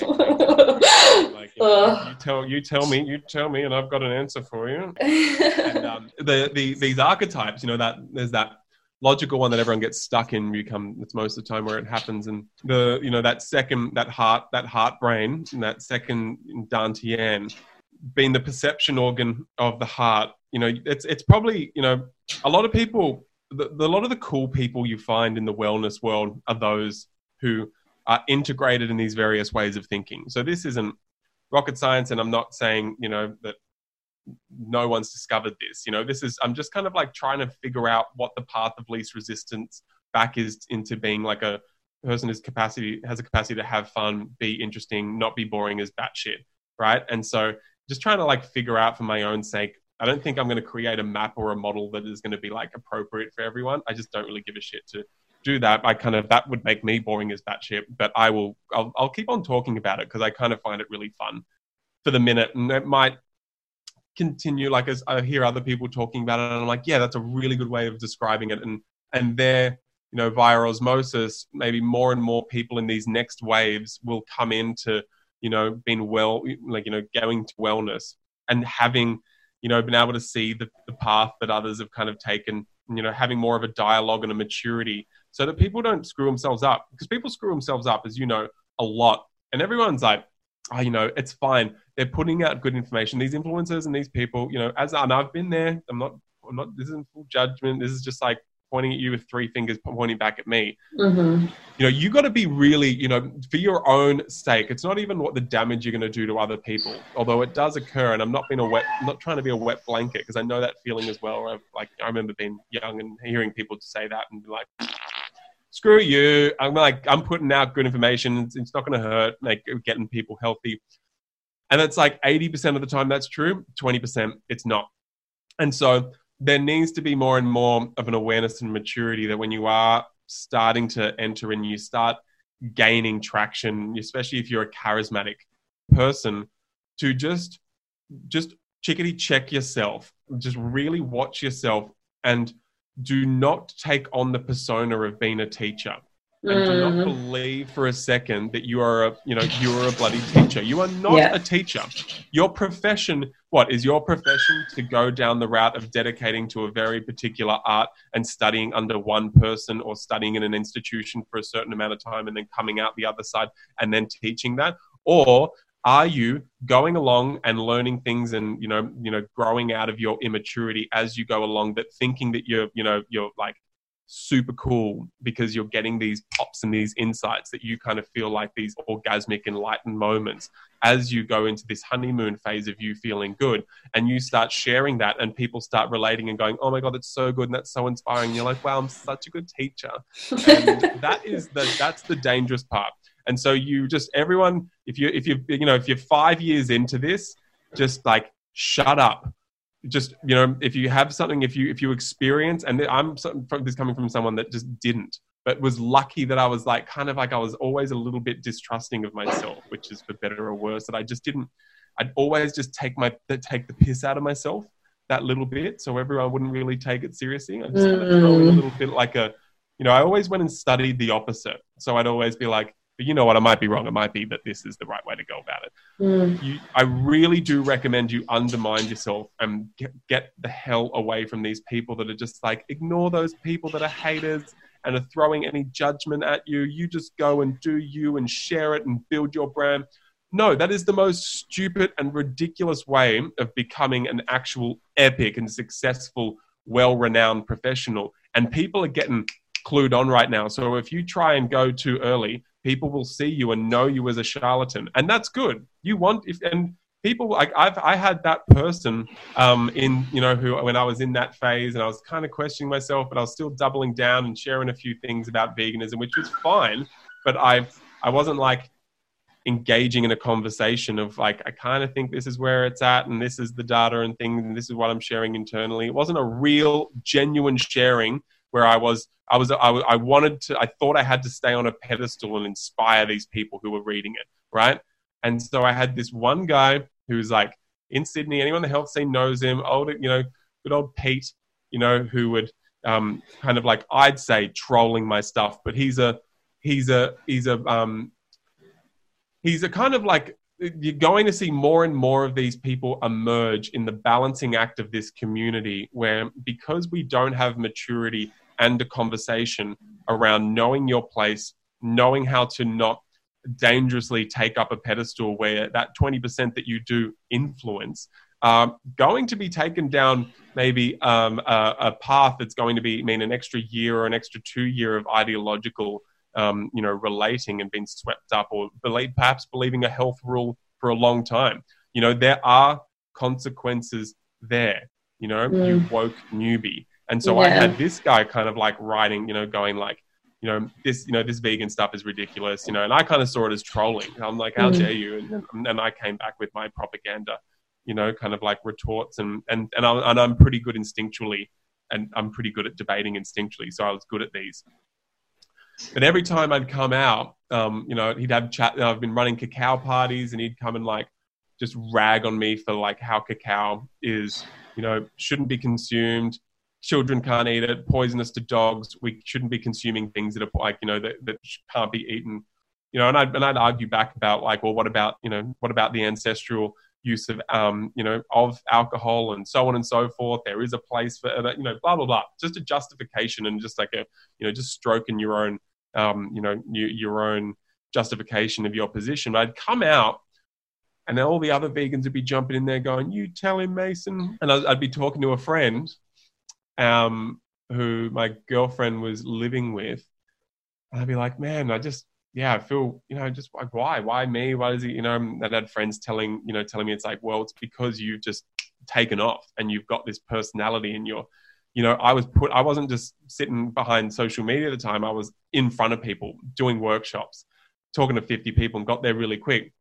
like, you, know, you, tell you tell me, you tell me, and I've got an answer for you. and um, the, the these archetypes, you know, that there's that logical one that everyone gets stuck in you come it's most of the time where it happens. And the you know that second that heart that heart brain and that second dantian being the perception organ of the heart you know it's it's probably you know a lot of people the, the, a lot of the cool people you find in the wellness world are those who are integrated in these various ways of thinking. So this isn't rocket science and i'm not saying you know that no one's discovered this. You know, this is I'm just kind of like trying to figure out what the path of least resistance back is into being like a person whose capacity has a capacity to have fun, be interesting, not be boring as batshit, right? And so just trying to like figure out for my own sake. I don't think I'm going to create a map or a model that is going to be like appropriate for everyone. I just don't really give a shit to do that. I kind of that would make me boring as batshit, but I will. I'll, I'll keep on talking about it because I kind of find it really fun for the minute, and it might continue like as I hear other people talking about it and I'm like, yeah, that's a really good way of describing it. And and there, you know, via osmosis, maybe more and more people in these next waves will come into, you know, being well like, you know, going to wellness and having, you know, been able to see the, the path that others have kind of taken, you know, having more of a dialogue and a maturity so that people don't screw themselves up. Because people screw themselves up, as you know, a lot. And everyone's like, oh, you know, it's fine. They're putting out good information. These influencers and these people, you know, as and I've been there. I'm not. I'm not. This isn't full judgment. This is just like pointing at you with three fingers pointing back at me. Mm-hmm. You know, you got to be really, you know, for your own sake. It's not even what the damage you're going to do to other people, although it does occur. And I'm not being a wet, I'm not trying to be a wet blanket because I know that feeling as well. I've, like I remember being young and hearing people say that and be like, screw you. I'm like, I'm putting out good information. It's, it's not going to hurt, like getting people healthy. And it's like 80% of the time that's true, 20% it's not. And so there needs to be more and more of an awareness and maturity that when you are starting to enter and you start gaining traction, especially if you're a charismatic person, to just just chickadee check yourself, just really watch yourself and do not take on the persona of being a teacher and mm. do not mm-hmm. believe for a second that you are a you know you are a bloody teacher you are not yeah. a teacher your profession what is your profession to go down the route of dedicating to a very particular art and studying under one person or studying in an institution for a certain amount of time and then coming out the other side and then teaching that or are you going along and learning things and you know you know growing out of your immaturity as you go along but thinking that you're you know you're like super cool because you're getting these pops and these insights that you kind of feel like these orgasmic enlightened moments. As you go into this honeymoon phase of you feeling good and you start sharing that and people start relating and going oh my god that's so good and that's so inspiring. And you're like wow i'm such a good teacher. And that is the that's the dangerous part. And so you just everyone, if you if you you know if you're five years into this, just like shut up, just you know if you have something if you if you experience and i'm from this coming from someone that just didn't but was lucky that i was like kind of like i was always a little bit distrusting of myself which is for better or worse that i just didn't i'd always just take my take the piss out of myself that little bit so everyone wouldn't really take it seriously i just mm. kind of throw in a little bit like a you know i always went and studied the opposite so i'd always be like but you know what? I might be wrong. It might be that this is the right way to go about it. Mm. You, I really do recommend you undermine yourself and get, get the hell away from these people that are just like, ignore those people that are haters and are throwing any judgment at you. You just go and do you and share it and build your brand. No, that is the most stupid and ridiculous way of becoming an actual epic and successful, well renowned professional. And people are getting clued on right now. So if you try and go too early, people will see you and know you as a charlatan, and that's good. You want if and people like I've I had that person um, in you know who when I was in that phase and I was kind of questioning myself, but I was still doubling down and sharing a few things about veganism, which was fine. But I I wasn't like engaging in a conversation of like I kind of think this is where it's at and this is the data and things and this is what I'm sharing internally. It wasn't a real genuine sharing where I was, I was, I, I wanted to, I thought I had to stay on a pedestal and inspire these people who were reading it, right? And so I had this one guy who was like in Sydney. Anyone in the health scene knows him. Old, you know, good old Pete, you know, who would um, kind of like I'd say trolling my stuff, but he's a, he's a, he's a, um, he's a kind of like you're going to see more and more of these people emerge in the balancing act of this community where because we don't have maturity and a conversation around knowing your place, knowing how to not dangerously take up a pedestal where that 20% that you do influence um, going to be taken down maybe um, a, a, path that's going to be mean an extra year or an extra two year of ideological um, you know relating and being swept up or believe, perhaps believing a health rule for a long time. You know there are consequences there. You know mm. you woke newbie and so yeah. I had this guy kind of like writing, you know, going like, you know, this, you know, this vegan stuff is ridiculous, you know, and I kind of saw it as trolling. I'm like, how mm. dare you? And, and I came back with my propaganda, you know, kind of like retorts and, and, and, I, and I'm pretty good instinctually and I'm pretty good at debating instinctually. So I was good at these. But every time I'd come out, um, you know, he'd have chat. I've been running cacao parties, and he'd come and like just rag on me for like how cacao is, you know, shouldn't be consumed children can't eat it, poisonous to dogs. We shouldn't be consuming things that are like you know that, that can't be eaten. You know, and I'd and I'd argue back about like, well, what about you know what about the ancestral use of um you know of alcohol and so on and so forth. There is a place for it, you know, blah blah blah. Just a justification and just like a you know just stroking your own um you know your, your own justification of your position. But I'd come out and all the other vegans would be jumping in there going, "You tell him, Mason," and I'd, be talking to a friend um, who my girlfriend was living with, and I'd be like, man, I just, yeah, I feel, you know, just like, why, why me? Why is he, you know, and I had friends telling, you know, telling me it's like, well, it's because you've just taken off and you've got this personality and you're, you know, I was put, I wasn't just sitting behind social media at the time. I was in front of people doing workshops, talking to 50 people and got there really quick.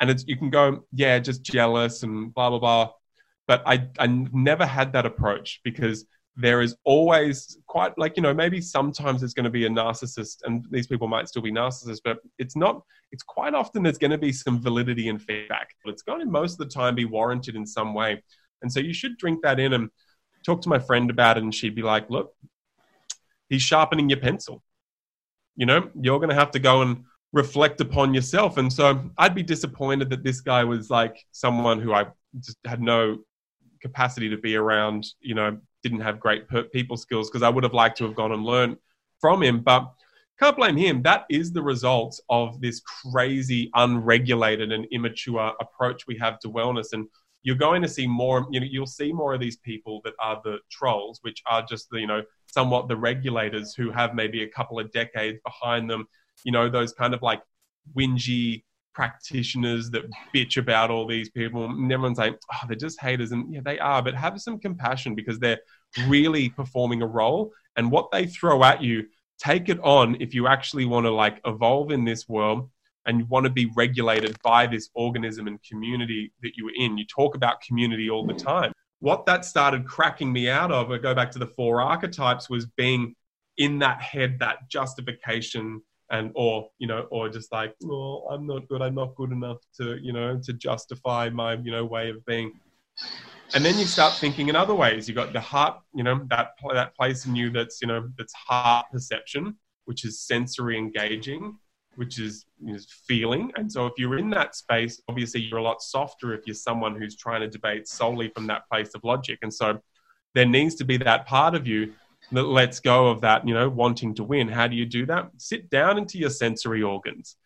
And it's, you can go, yeah, just jealous and blah, blah, blah but I, I never had that approach because there is always quite like you know maybe sometimes there's going to be a narcissist and these people might still be narcissists but it's not it's quite often there's going to be some validity and feedback. It's going to most of the time be warranted in some way. And so you should drink that in and talk to my friend about it and she'd be like look he's sharpening your pencil. You know you're going to have to go and reflect upon yourself. And so i'd be disappointed that this guy was like someone who i just had no capacity to be around, you know, didn't have great people skills because I would have liked to have gone and learned from him. But can't blame him. That is the result of this crazy, unregulated, and immature approach we have to wellness. And you're going to see more, you know, you'll see more of these people that are the trolls, which are just the, you know, somewhat the regulators who have maybe a couple of decades behind them, you know, those kind of like whingy, practitioners that bitch about all these people. And everyone's like oh they're just haters. And yeah they are but have some compassion because they're really performing a role. And what they throw at you take it on if you actually want to like evolve in this world and you want to be regulated by this organism and community that you're in. You talk about community all the time. What that started cracking me out of, I go back to the four archetypes, was being in that head, that justification and or you know or just like oh i'm not good i'm not good enough to you know to justify my you know way of being. And then you start thinking in other ways. You got the heart you know that that place in you that's you know that's heart perception which is sensory engaging which is, is feeling. And so if you're in that space obviously you're a lot softer if you're someone who's trying to debate solely from that place of logic. And so there needs to be that part of you that lets go of that, you know, wanting to win. How do you do that? Sit down into your sensory organs,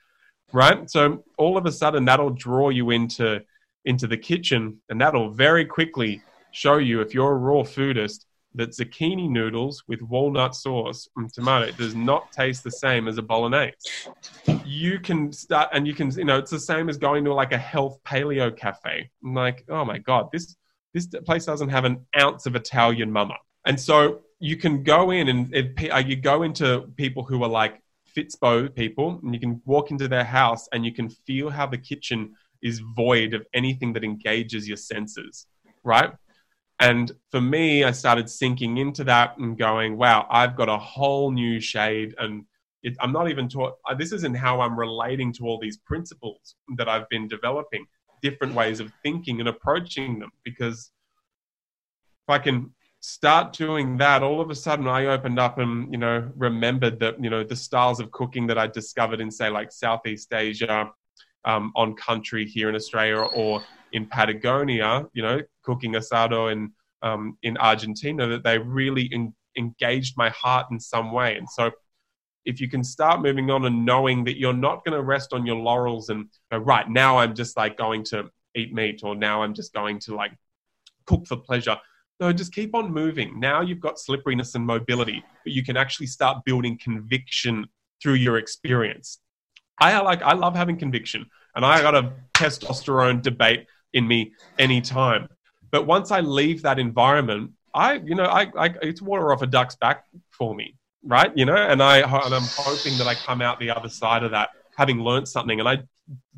right? So all of a sudden that'll draw you into into the kitchen, and that'll very quickly show you if you're a raw foodist that zucchini noodles with walnut sauce and tomato does not taste the same as a bolognese. You can start, and you can, you know, it's the same as going to like a health paleo cafe. I'm like, oh my god, this this place doesn't have an ounce of Italian mama. And so you can go in and uh, you go into people who are like Fitspo people, and you can walk into their house and you can feel how the kitchen is void of anything that engages your senses, right? And for me, I started sinking into that and going, wow, I've got a whole new shade. And it, I'm not even taught, uh, this isn't how I'm relating to all these principles that I've been developing, different ways of thinking and approaching them. Because if I can start doing that, all of a sudden I opened up and, you know, remembered that, you know, the styles of cooking that I discovered in, say, like Southeast Asia, um, on country here in Australia or in Patagonia, you know, cooking asado in, um, in Argentina, that they really engaged my heart in some way. And so if you can start moving on and knowing that you're not going to rest on your laurels and right now I'm just like going to eat meat or now I'm just going to like cook for pleasure no, just keep on moving. Now you've got slipperiness and mobility, but you can actually start building conviction through your experience. I like I love having conviction, and I got a testosterone debate in me anytime. But once I leave that environment, I you know I, I it's water off a duck's back for me, right? You know, and I and I'm hoping that I come out the other side of that having learned something, and I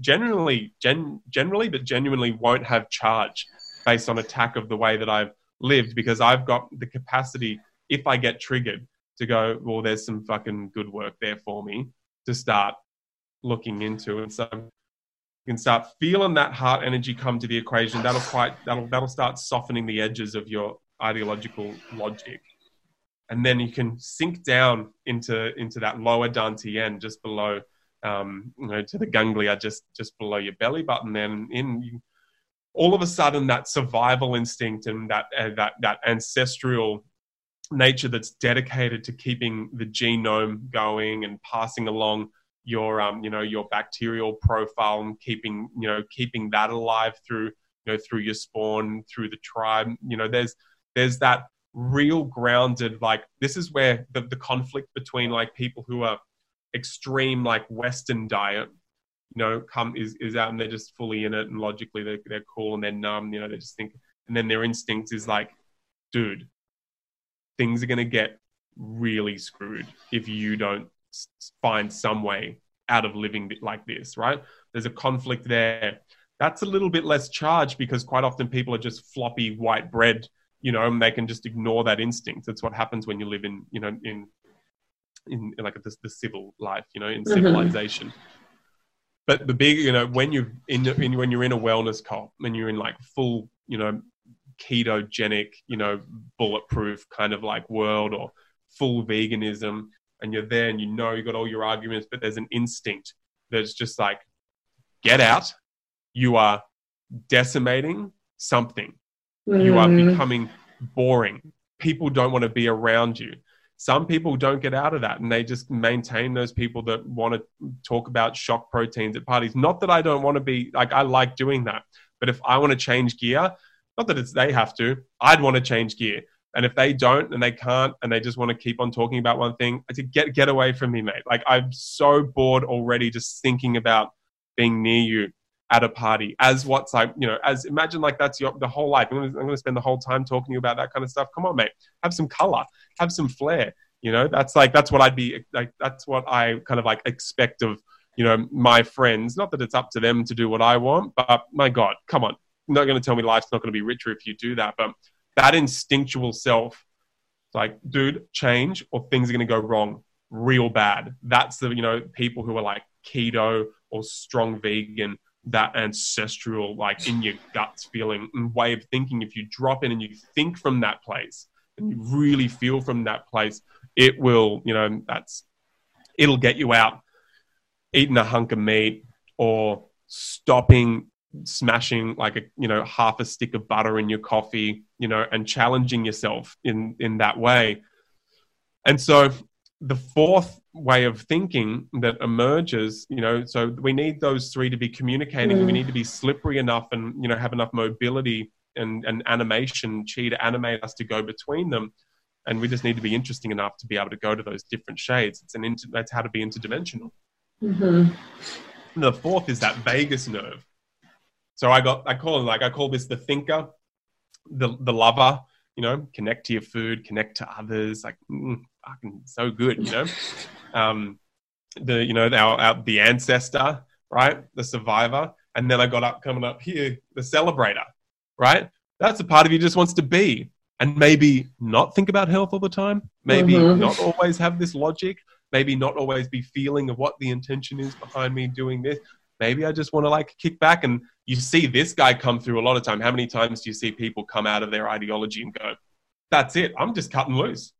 generally gen, generally but genuinely won't have charge based on attack of the way that I've lived because I've got the capacity, if I get triggered, to go, well, there's some fucking good work there for me to start looking into. And so you can start feeling that heart energy come to the equation. That'll quite that'll that'll start softening the edges of your ideological logic. And then you can sink down into into that lower dantian just below um, you know, to the ganglia just just below your belly button. Then in you all of a sudden that survival instinct and that uh, that that ancestral nature that's dedicated to keeping the genome going and passing along your um you know your bacterial profile and keeping you know keeping that alive through you know through your spawn through the tribe you know there's there's that real grounded like this is where the, the conflict between like people who are extreme like western diet you know, come is, is out and they're just fully in it and logically they're, they're cool and they're numb, you know, they just think, and then their instinct is like, dude, things are going to get really screwed if you don't find some way out of living like this, right? There's a conflict there. That's a little bit less charged because quite often people are just floppy white bread, you know, and they can just ignore that instinct. That's what happens when you live in, you know, in in, like the, the civil life, you know, in mm-hmm. But the big, you know, when you're in, in when you're in a wellness cult, when you're in like full, you know, ketogenic, you know, bulletproof kind of like world or full veganism, and you're there and you know you got all your arguments, but there's an instinct that's just like, get out. You are decimating something. Mm. You are mm. becoming boring. People don't want to be around you some people don't get out of that and they just maintain those people that want to talk about shock proteins at parties. Not that I don't want to be like, I like doing that. But if I want to change gear, not that it's they have to, I'd want to change gear. And if they don't and they can't and they just want to keep on talking about one thing, I said, get, get away from me, mate. Like, I'm so bored already just thinking about being near you at a party as what's like you know as imagine like that's your the whole life. I'm gonna, I'm gonna spend the whole time talking to you about that kind of stuff. Come on mate. Have some color. Have some flair. You know that's like that's what i'd be like that's what i kind of like expect of you know my friends. Not that it's up to them to do what i want but my god come on. Not going to tell me life's not going to be richer if you do that. But that instinctual self, like, dude, change or things are going to go wrong real bad. That's the, you know, people who are like keto or strong vegan, that ancestral, like in your guts feeling and way of thinking. If you drop in and you think from that place and you really feel from that place, it will, you know, that's, it'll get you out eating a hunk of meat or stopping smashing like a you know half a stick of butter in your coffee you know and challenging yourself in in that way and so the fourth way of thinking that emerges you know so we need those three to be communicating mm. we need to be slippery enough and you know have enough mobility and, and animation chi to animate us to go between them and we just need to be interesting enough to be able to go to those different shades it's an inter- that's how to be interdimensional mm-hmm. the fourth is that vagus nerve so I got I call it like I call this the thinker, the the lover. You know, connect to your food, connect to others. Like mm, fucking so good. You know, um, the you know our, our the ancestor, right? The survivor, and then I got up coming up here, the celebrator, right? That's a part of you just wants to be and maybe not think about health all the time. Maybe mm-hmm. not always have this logic. Maybe not always be feeling of what the intention is behind me doing this. Maybe I just want to like kick back and you see this guy come through a lot of time. How many times do you see people come out of their ideology and go, that's it. I'm just cutting loose.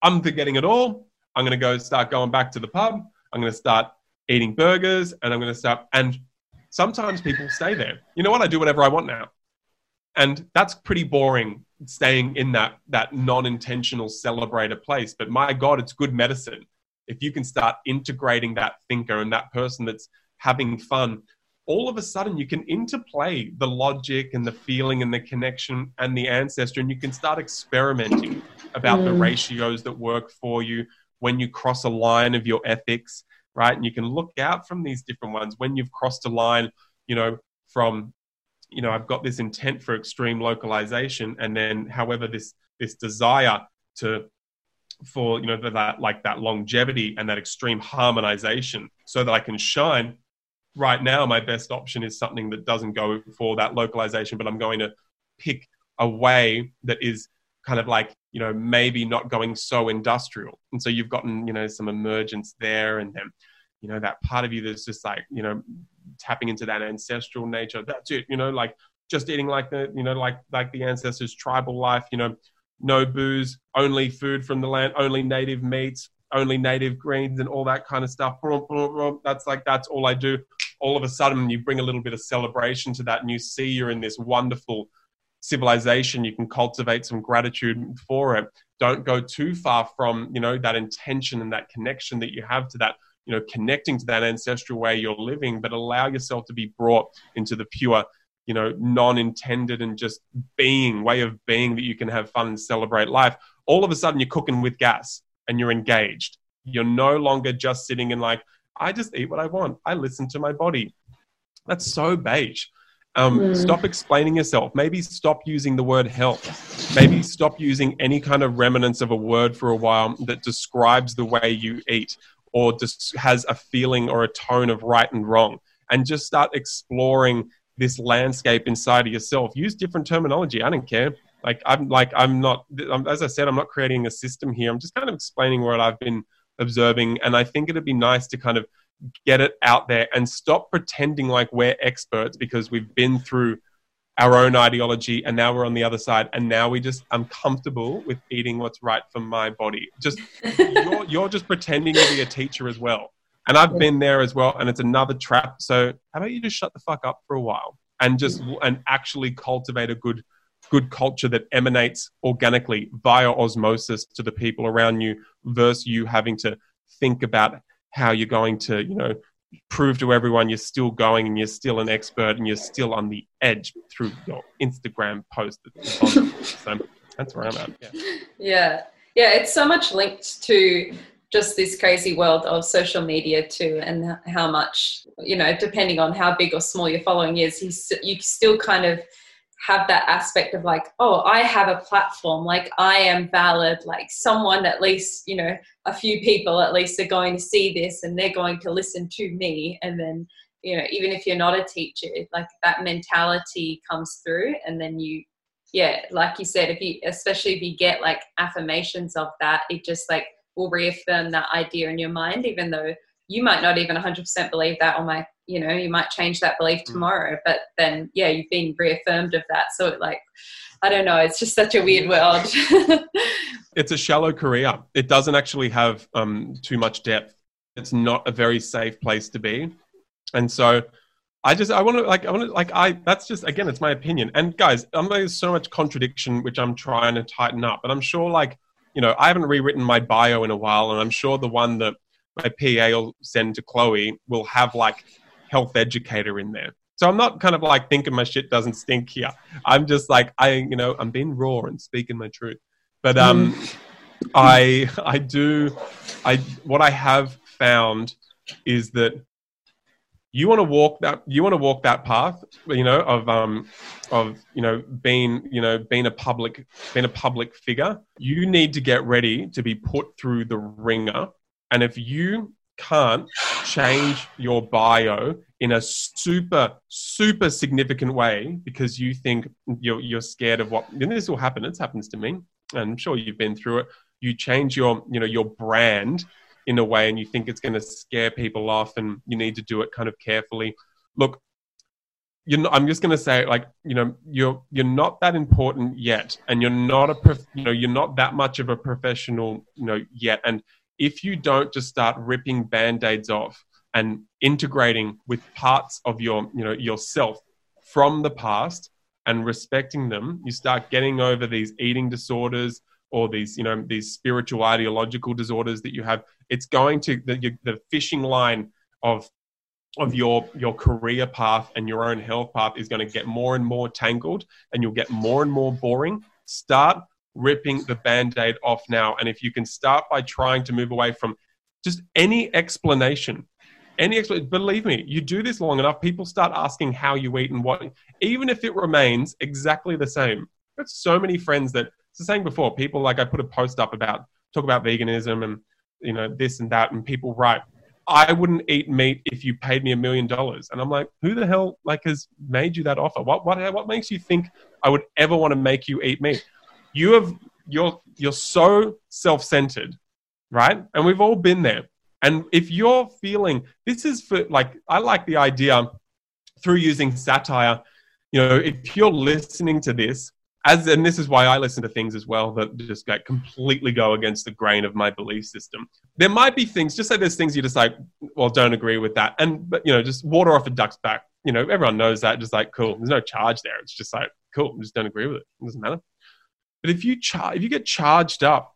I'm forgetting it all. I'm going to go start going back to the pub. I'm going to start eating burgers and I'm going to start. And sometimes people stay there. You know what? I do whatever I want now. And that's pretty boring staying in that, that non intentional celebrator place. But my God, it's good medicine. If you can start integrating that thinker and that person that's having fun, all of a sudden you can interplay the logic and the feeling and the connection and the ancestor, and you can start experimenting about mm. the ratios that work for you when you cross a line of your ethics, right? And you can look out from these different ones when you've crossed a line, you know, from you know, I've got this intent for extreme localization, and then however this this desire to for you know that like that longevity and that extreme harmonization so that I can shine right now my best option is something that doesn't go for that localization but i'm going to pick a way that is kind of like you know maybe not going so industrial. And so you've gotten you know some emergence there and then you know that part of you that's just like you know tapping into that ancestral nature. That's it you know like just eating like the you know like like the ancestors tribal life you know no booze only food from the land only native meats only native greens and all that kind of stuff. That's like that's all i do all of a sudden you bring a little bit of celebration to that and you see you're in this wonderful civilization you can cultivate some gratitude for it. Don't go too far from you know that intention and that connection that you have to that you know connecting to that ancestral way you're living but allow yourself to be brought into the pure you know non-intended and just being way of being that you can have fun and celebrate life. All of a sudden you're cooking with gas and you're engaged. You're no longer just sitting in like I just eat what I want. I listen to my body. That's so beige. Um, mm. Stop explaining yourself. Maybe stop using the word health. Maybe stop using any kind of remnants of a word for a while that describes the way you eat or just has a feeling or a tone of right and wrong. And just start exploring this landscape inside of yourself. Use different terminology. I don't care. Like I'm like I'm not. As I said, I'm not creating a system here. I'm just kind of explaining what I've been observing. And I think it'd be nice to kind of get it out there and stop pretending like we're experts because we've been through our own ideology and now we're on the other side and now we just i'm comfortable with eating what's right for my body. Just you're, you're just pretending to be a teacher as well. And i've been there as well and it's another trap. So how about you just shut the fuck up for a while and just mm-hmm. and actually cultivate a good good culture that emanates organically via osmosis to the people around you versus you having to think about how you're going to, you know, prove to everyone you're still going and you're still an expert and you're still on the edge through your Instagram post. so that's where I'm at. Yeah. yeah. Yeah. It's so much linked to just this crazy world of social media too and how much you know depending on how big or small your following is you still kind of have that aspect of like oh i have a platform like i am valid like someone at least you know a few people at least are going to see this and they're going to listen to me. And then you know even if you're not a teacher like that mentality comes through and then you yeah like you said if you especially if you get like affirmations of that it just like will reaffirm that idea in your mind even though you might not even 100% believe that or might you know you might change that belief mm. tomorrow mm. but then yeah you've been reaffirmed of that so it like i don't know it's just such a weird world it's a shallow career it doesn't actually have um, too much depth it's not a very safe place to be and so I just I want to like I want to like I that's just again it's my opinion and guys I'm there's so much contradiction which I'm trying to tighten up but I'm sure like you know I haven't rewritten my bio in a while and I'm sure the one that my PA will send to Chloe will have like health educator in there. So I'm not kind of like thinking my shit doesn't stink here. I'm just like I you know I'm being raw and speaking my truth. But um mm. I I do I what I have found is that you want to walk that you want to walk that path you know of um of you know being you know being a public being a public figure. You need to get ready to be put through the ringer and if you can't change your bio in a super super significant way because you think you're you're scared of what and this will happen it happens to me and i'm sure you've been through it you change your you know your brand in a way and you think it's going to scare people off and you need to do it kind of carefully. Look not, i'm just going to say like you know you're you're not that important yet and you're not a prof, you know you're not that much of a professional you know yet. And if you don't just start ripping band-aids off and integrating with parts of your you know yourself from the past and respecting them you start getting over these eating disorders or these you know these spiritual ideological disorders that you have. It's going to the, the fishing line of of your your career path and your own health path is going to get more and more tangled and you'll get more and more boring. Start ripping the band-aid off now. And if you can start by trying to move away from just any explanation any explanation believe me you do this long enough people start asking how you eat and what even if it remains exactly the same. I've got so many friends that was saying before people like i put a post up about talk about veganism and you know this and that and people write i wouldn't eat meat if you paid me a million dollars. And i'm like who the hell like has made you that offer? What what what makes you think i would ever want to make you eat meat you have you're you're so self-centered right and we've all been there and if you're feeling this is for like i like the idea through using satire you know if you're listening to this as and this is why I listen to things as well that just like completely go against the grain of my belief system. There might be things, just say there's things you just like, well, don't agree with that, and but you know, just water off a duck's back. You know, everyone knows that. Just like, cool. There's no charge there. It's just like, cool. Just don't agree with it. It doesn't matter. But if you char- if you get charged up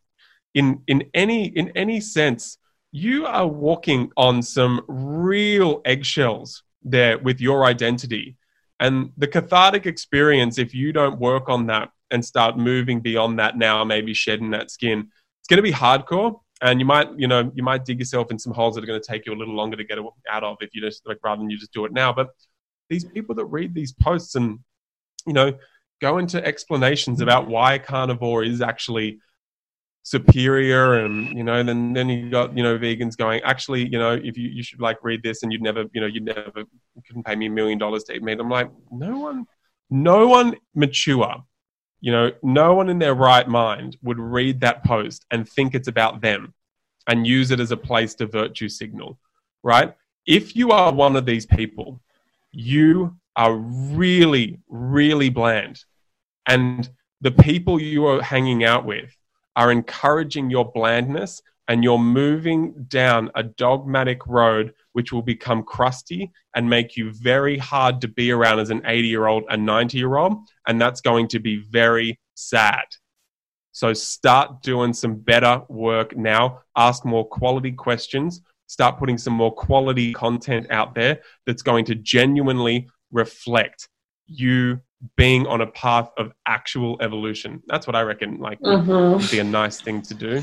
in in any in any sense, you are walking on some real eggshells there with your identity and the cathartic experience, if you don't work on that and start moving beyond that now, maybe shedding that skin, it's going to be hardcore. And you might, you know, you might dig yourself in some holes that are going to take you a little longer to get out of if you just like rather than you just do it now. But these people that read these posts and, you know, go into explanations about why carnivore is actually superior and you know then then you got you know vegans going actually you know if you, you should like read this and you'd never you know you'd never you couldn't pay me a million dollars to eat meat. I'm like no one no one mature you know no one in their right mind would read that post and think it's about them and use it as a place to virtue signal right? If you are one of these people you are really really bland and the people you are hanging out with are encouraging your blandness and you're moving down a dogmatic road which will become crusty and make you very hard to be around as an 80 year old and 90 year old. And that's going to be very sad. So start doing some better work now. Ask more quality questions. Start putting some more quality content out there that's going to genuinely reflect you being on a path of actual evolution. That's what I reckon like mm-hmm. would be a nice thing to do.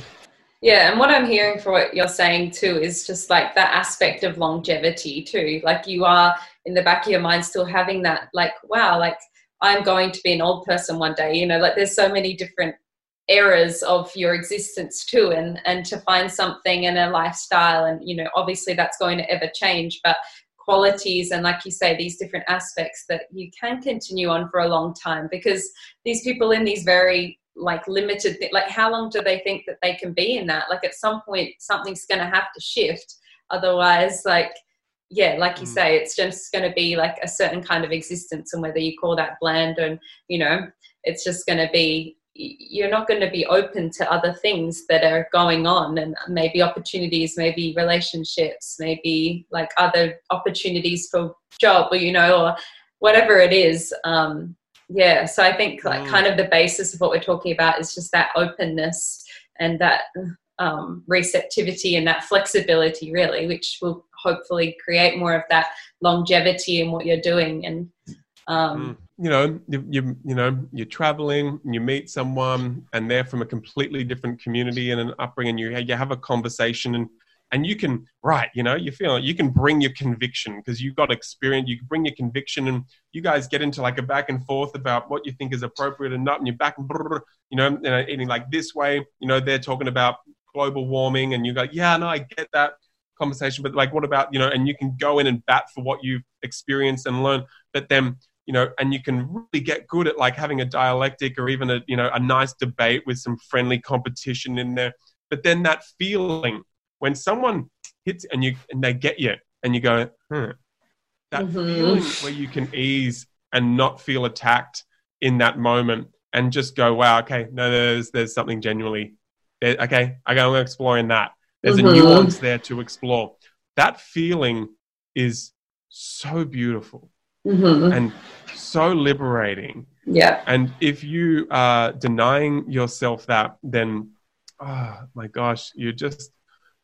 Yeah, and what I'm hearing for what you're saying too is just like that aspect of longevity too. Like you are in the back of your mind still having that like wow, like I'm going to be an old person one day, you know, like there's so many different eras of your existence too and and to find something in a lifestyle and you know obviously that's going to ever change but qualities and like you say these different aspects that you can continue on for a long time because these people in these very like limited like how long do they think that they can be in that like at some point something's going to have to shift otherwise like yeah like you mm. say it's just going to be like a certain kind of existence and whether you call that bland and you know it's just going to be you're not going to be open to other things that are going on and maybe opportunities maybe relationships maybe like other opportunities for job or you know or whatever it is um yeah so i think like mm. kind of the basis of what we're talking about is just that openness and that um, receptivity and that flexibility really which will hopefully create more of that longevity in what you're doing and um, mm you know you, you you know you're traveling and you meet someone and they're from a completely different community and an upbringing you you have a conversation and and you can right you know you feel you can bring your conviction because you've got experience you can bring your conviction and you guys get into like a back and forth about what you think is appropriate and not and you're back and you know and uh, eating like this way you know they're talking about global warming and you go yeah no i get that conversation but like what about you know and you can go in and bat for what you've experienced and learned but then you know, and you can really get good at like having a dialectic or even a, you know, a nice debate with some friendly competition in there. But then that feeling when someone hits and you and they get you and you go, hmm, that mm-hmm. feeling where you can ease and not feel attacked in that moment and just go, wow, okay, no, there's there's something genuinely, there, okay, I go exploring that. There's mm-hmm. a nuance there to explore. That feeling is so beautiful mm-hmm. and so liberating. Yeah. And if you are denying yourself that, then, oh my gosh, you just,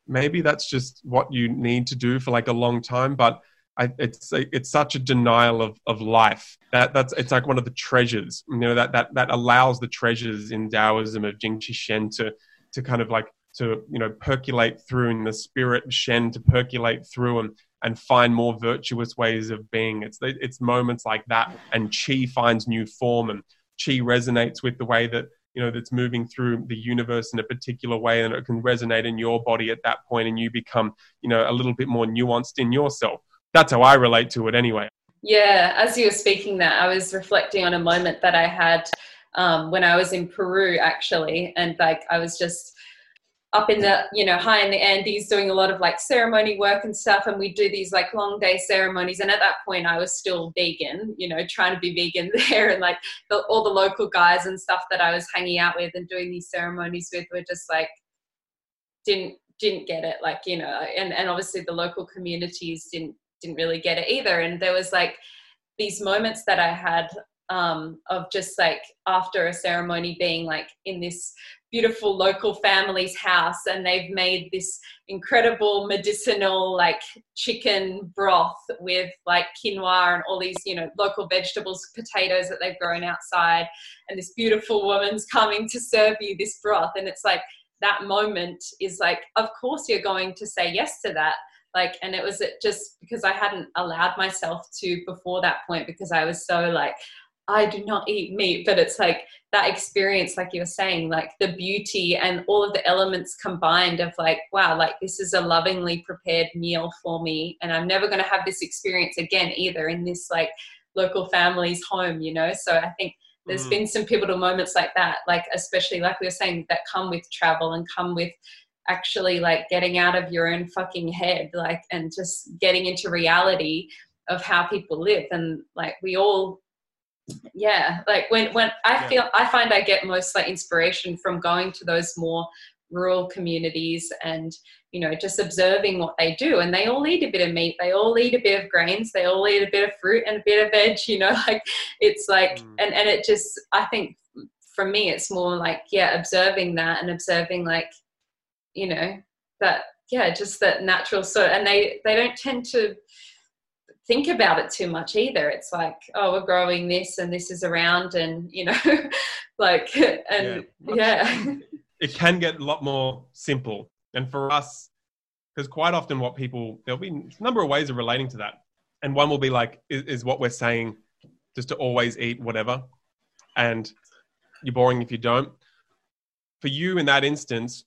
maybe that's just what you need to do for like a long time. But I, it's it's such a denial of, of life that that's it's like one of the treasures you know that that that allows the treasures in Taoism of Jing Qi Shen to to kind of like to you know percolate through in the spirit Shen to percolate through and and find more virtuous ways of being. It's it's moments like that, and chi finds new form, and chi resonates with the way that you know that's moving through the universe in a particular way, and it can resonate in your body at that point, and you become you know a little bit more nuanced in yourself. That's how I relate to it, anyway. Yeah, as you were speaking that, I was reflecting on a moment that I had um, when I was in Peru, actually, and like I was just up in the you know high in the andes doing a lot of like ceremony work and stuff and we do these like long day ceremonies and at that point i was still vegan you know trying to be vegan there and like the, all the local guys and stuff that i was hanging out with and doing these ceremonies with were just like didn't didn't get it like you know and and obviously the local communities didn't didn't really get it either and there was like these moments that i had um, of just like after a ceremony being like in this beautiful local family's house and they've made this incredible medicinal like chicken broth with like quinoa and all these you know local vegetables potatoes that they've grown outside. And this beautiful woman's coming to serve you this broth. And it's like that moment is like of course you're going to say yes to that. Like and it was just because i hadn't allowed myself to before that point because i was so like I do not eat meat, but it's like that experience, like you were saying, like the beauty and all of the elements combined of like, wow, like this is a lovingly prepared meal for me. And I'm never going to have this experience again either in this like local family's home, you know? So I think there's mm. been some pivotal moments like that, like especially like we were saying, that come with travel and come with actually like getting out of your own fucking head, like, and just getting into reality of how people live. And like we all yeah like when when i yeah. feel i find i get most like inspiration from going to those more rural communities and you know just observing what they do and they all eat a bit of meat they all eat a bit of grains they all eat a bit of fruit and a bit of veg you know like it's like mm. and and it just i think for me it's more like yeah observing that and observing like you know that yeah just that natural sort and they they don't tend to think about it too much either. It's like, oh, we're growing this and this is around, and you know, like, and yeah. yeah. It can get a lot more simple. And for us, because quite often what people, there'll be a number of ways of relating to that. And one will be like, is, is what we're saying just to always eat whatever. And you're boring if you don't. For you in that instance,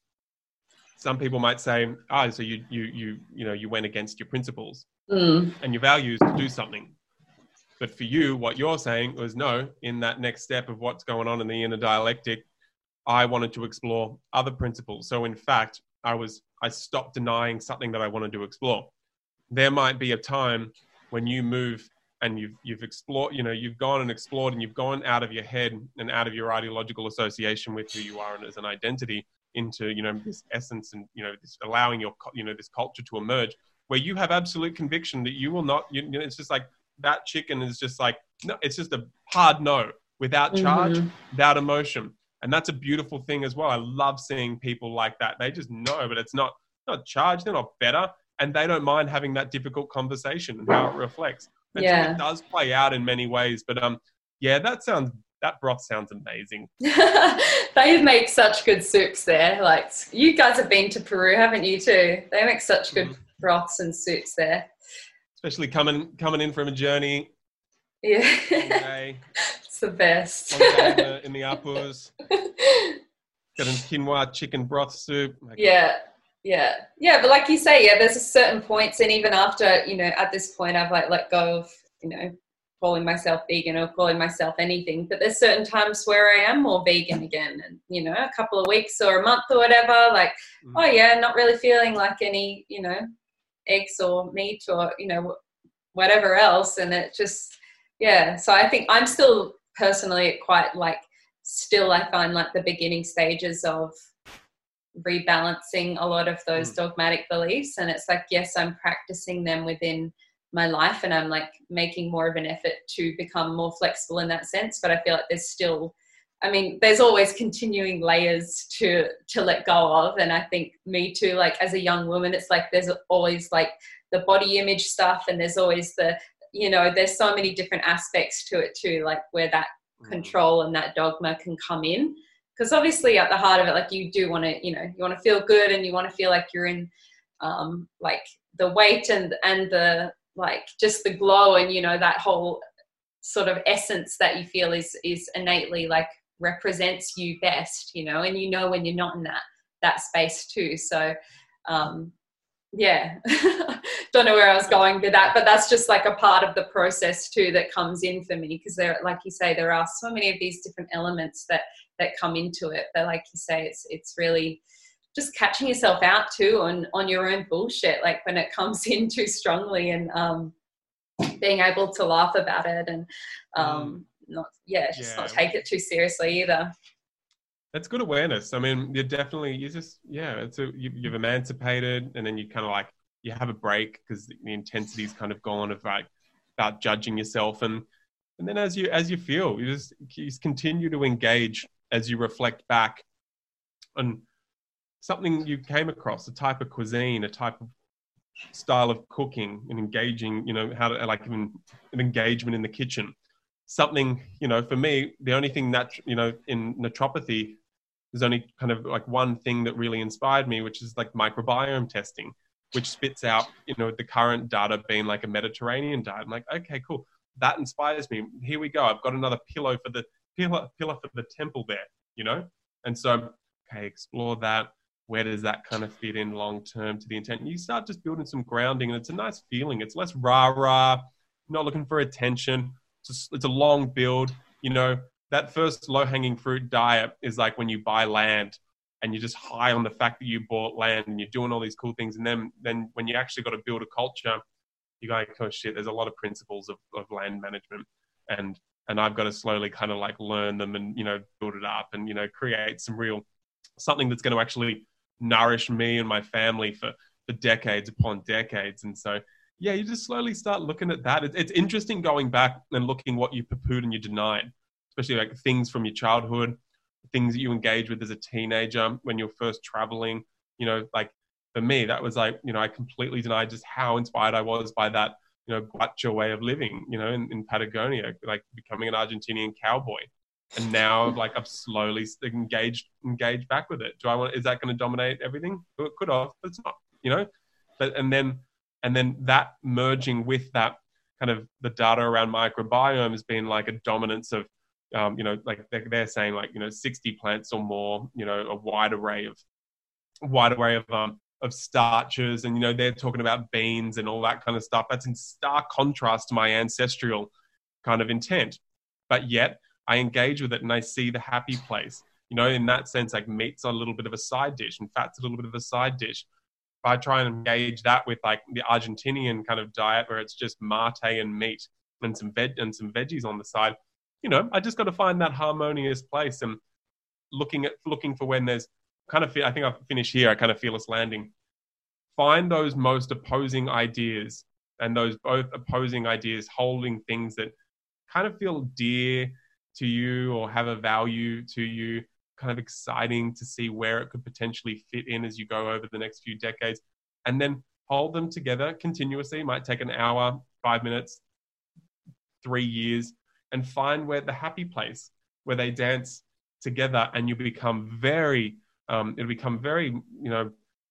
some people might say, "Ah, oh, so you you you you know you went against your principles." Mm. and your values to do something. But for you, what you're saying was no, in that next step of what's going on in the inner dialectic, I wanted to explore other principles. So in fact, I was I stopped denying something that I wanted to explore. There might be a time when you move and you've you've explored, you know, you've gone and explored and you've gone out of your head and out of your ideological association with who you are and as an identity into, you know, this essence and you know, this allowing your you know this culture to emerge where you have absolute conviction that you will not you, you know, it's just like that chicken is just like no, it's just a hard no without charge, Mhm. without emotion. And that's a beautiful thing as well. I love seeing people like that. They just know, but it's not not charged. They're not better, and they don't mind having that difficult conversation and how it reflects. And so Yeah. it does play out in many ways. But um, yeah, that sounds that broth sounds amazing. they make such good soups there. Like you guys have been to Peru, haven't you too? They make such good Mhm. Broths and soups there. Especially coming coming in from a journey, Yeah, day, it's the best. in the, in the Apus, getting quinoa chicken broth soup. Like, yeah, yeah, yeah. But like you say, yeah, there's a certain points, and even after you know, at this point, I've like let go of you know calling myself vegan or calling myself anything. But there's certain times where I am more vegan again, and you know, a couple of weeks or a month or whatever. Like, Mm. oh yeah, not really feeling like any you know eggs or meat or you know whatever else, and it just yeah. So I think I'm still personally quite like still I find like the beginning stages of rebalancing a lot of those Mm. dogmatic beliefs and it's like yes i'm practicing them within my life and i'm like making more of an effort to become more flexible in that sense but i feel like there's still i mean there's always continuing layers to to let go of and i think me too like as a young woman it's like there's always like the body image stuff and there's always the you know there's so many different aspects to it too like where that Mm. control and that dogma can come in because obviously at the heart of it like you do want to you know you want to feel good and you want to feel like you're in um like the weight and and the like just the glow and you know that whole sort of essence that you feel is is innately like represents you best you know and you know when you're not in that that space too. So um yeah. Don't know where i was going with that but that's just like a part of the process too that comes in for me because there like you say there are so many of these different elements that that come into it. But like you say it's it's really just catching yourself out too on on your own bullshit like when it comes in too strongly and um being able to laugh about it and um not yeah just not take it too seriously either That's good awareness. I mean, you're definitely you just yeah. It's a you, you've emancipated, and then you kind of like you have a break because the intensity's kind of gone of like about judging yourself, and and then as you as you feel, you just you just continue to engage as you reflect back on something you came across, a type of cuisine, a type of style of cooking, and engaging. You know how to like even an engagement in the kitchen something you know for me the only thing that you know in naturopathy there's only kind of like one thing that really inspired me which is like microbiome testing which spits out you know the current data being like a mediterranean diet. I'm like okay cool. That inspires me. Here we go. I've got another pillow for the pillar pillar for the temple there you know? And so okay explore that. Where does that kind of fit in long term to the intent? You start just building some grounding and it's a nice feeling. It's less rah rah not looking for attention it's a, it's a long build. You know, that first low hanging fruit diet is like when you buy land and you're just high on the fact that you bought land and you're doing all these cool things. And then, then when you actually got to build a culture, you go, oh shit, there's a lot of principles of, of land management. And, and I've got to slowly kind of like learn them and, you know, build it up and, you know, create some real, something that's going to actually nourish me and my family for, for decades upon decades. And so, yeah, you just slowly start looking at that. It's, it's interesting going back and looking what you poo-pooed and you denied, especially like things from your childhood, things that you engage with as a teenager when you're first traveling. You know, like for me, that was like, you know, I completely denied just how inspired I was by that, you know, gaucho way of living, you know, in, in Patagonia, like becoming an Argentinian cowboy. And now, like, I've slowly engaged engaged back with it. Do I want? Is that going to dominate everything? It could have, but it's not. You know, but and then and then that merging with that kind of the data around microbiome has been like a dominance of um, you know like they're, they're saying like you know 60 plants or more you know a wide array of wide array of um, of starches. And you know they're talking about beans and all that kind of stuff. That's in stark contrast to my ancestral kind of intent. But yet i engage with it and i see the happy place. You know in that sense like meat's are a little bit of a side dish and fat's a little bit of a side dish i try and engage that with like the argentinian kind of diet where it's just mate and meat and some veg and some veggies on the side you know i just got to find that harmonious place and looking at looking for when there's kind of I think I'll finish here. I kind of feel us landing. Find those most opposing ideas and those both opposing ideas holding things that kind of feel dear to you or have a value to you, kind of exciting to see where it could potentially fit in as you go over the next few decades. And then hold them together continuously. It might take an hour, five minutes, three years, and find where the happy place where they dance together and you become very um, it'll become very you know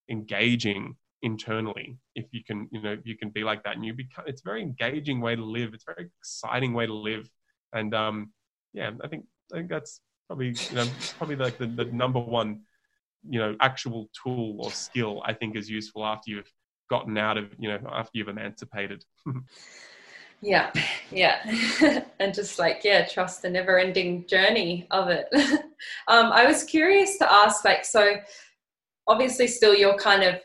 engaging internally if you can you know you can be like that and you become it's a very engaging way to live it's a very exciting way to live and um yeah i think i think that's probably you know probably like the, the number one you know actual tool or skill i think is useful after you've gotten out of you know after you've emancipated. Yeah yeah. And just like yeah trust the never ending journey of it. Um, i was curious to ask like so obviously still you're kind of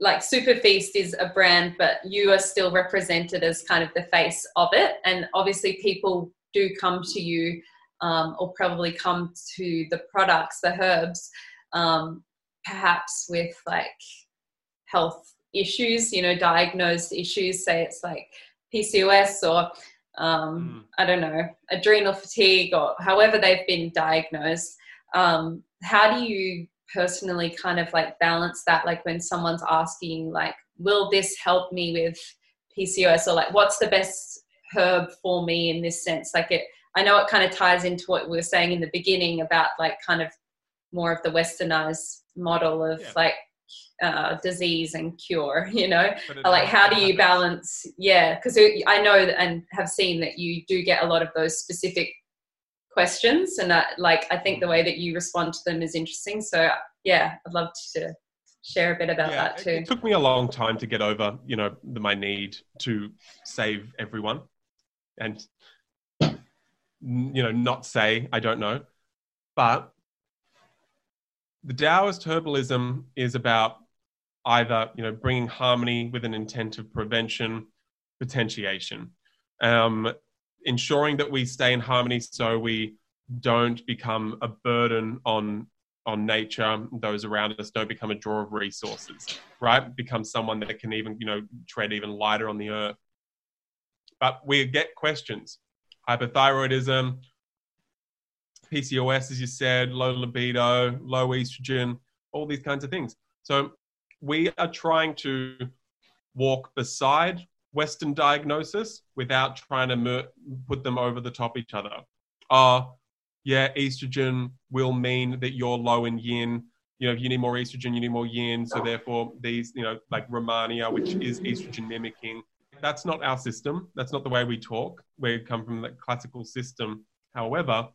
like Superfeast is a brand but you are still represented as kind of the face of it. And obviously people do come to you um, or probably come to the products the herbs um, perhaps with like health issues you know diagnosed issues say it's like PCOS or um, mm. I don't know, adrenal fatigue or however they've been diagnosed. Um, how do you personally kind of like balance that? Like when someone's asking, like, will this help me with PCOS or like, what's the best herb for me in this sense? Like it, I know it kind of ties into what we were saying in the beginning about like kind of more of the westernized model of yeah. like uh, disease and cure you know? Like how do you balance yeah because i know and have seen that you do get a lot of those specific questions and that, like i think the way that you respond to them is interesting so yeah i'd love to share a bit about yeah, that too. it took me a long time to get over you know my need to save everyone and you know not say i don't know. But the Taoist herbalism is about either you know bringing harmony with an intent of prevention, potentiation, um, ensuring that we stay in harmony so we don't become a burden on on nature those around us don't become a draw of resources right? Become someone that can even you know tread even lighter on the earth. But we get questions hypothyroidism pcos as you said low libido low estrogen all these kinds of things so we are trying to walk beside Western diagnosis without trying to mer- put them over the top each other. Uh, yeah, estrogen will mean that you're low in yin. You know, if you need more estrogen, you need more yin. So therefore, these, you know, like Rehmannia, which is estrogen mimicking, that's not our system. That's not the way we talk. We come from the classical system. However,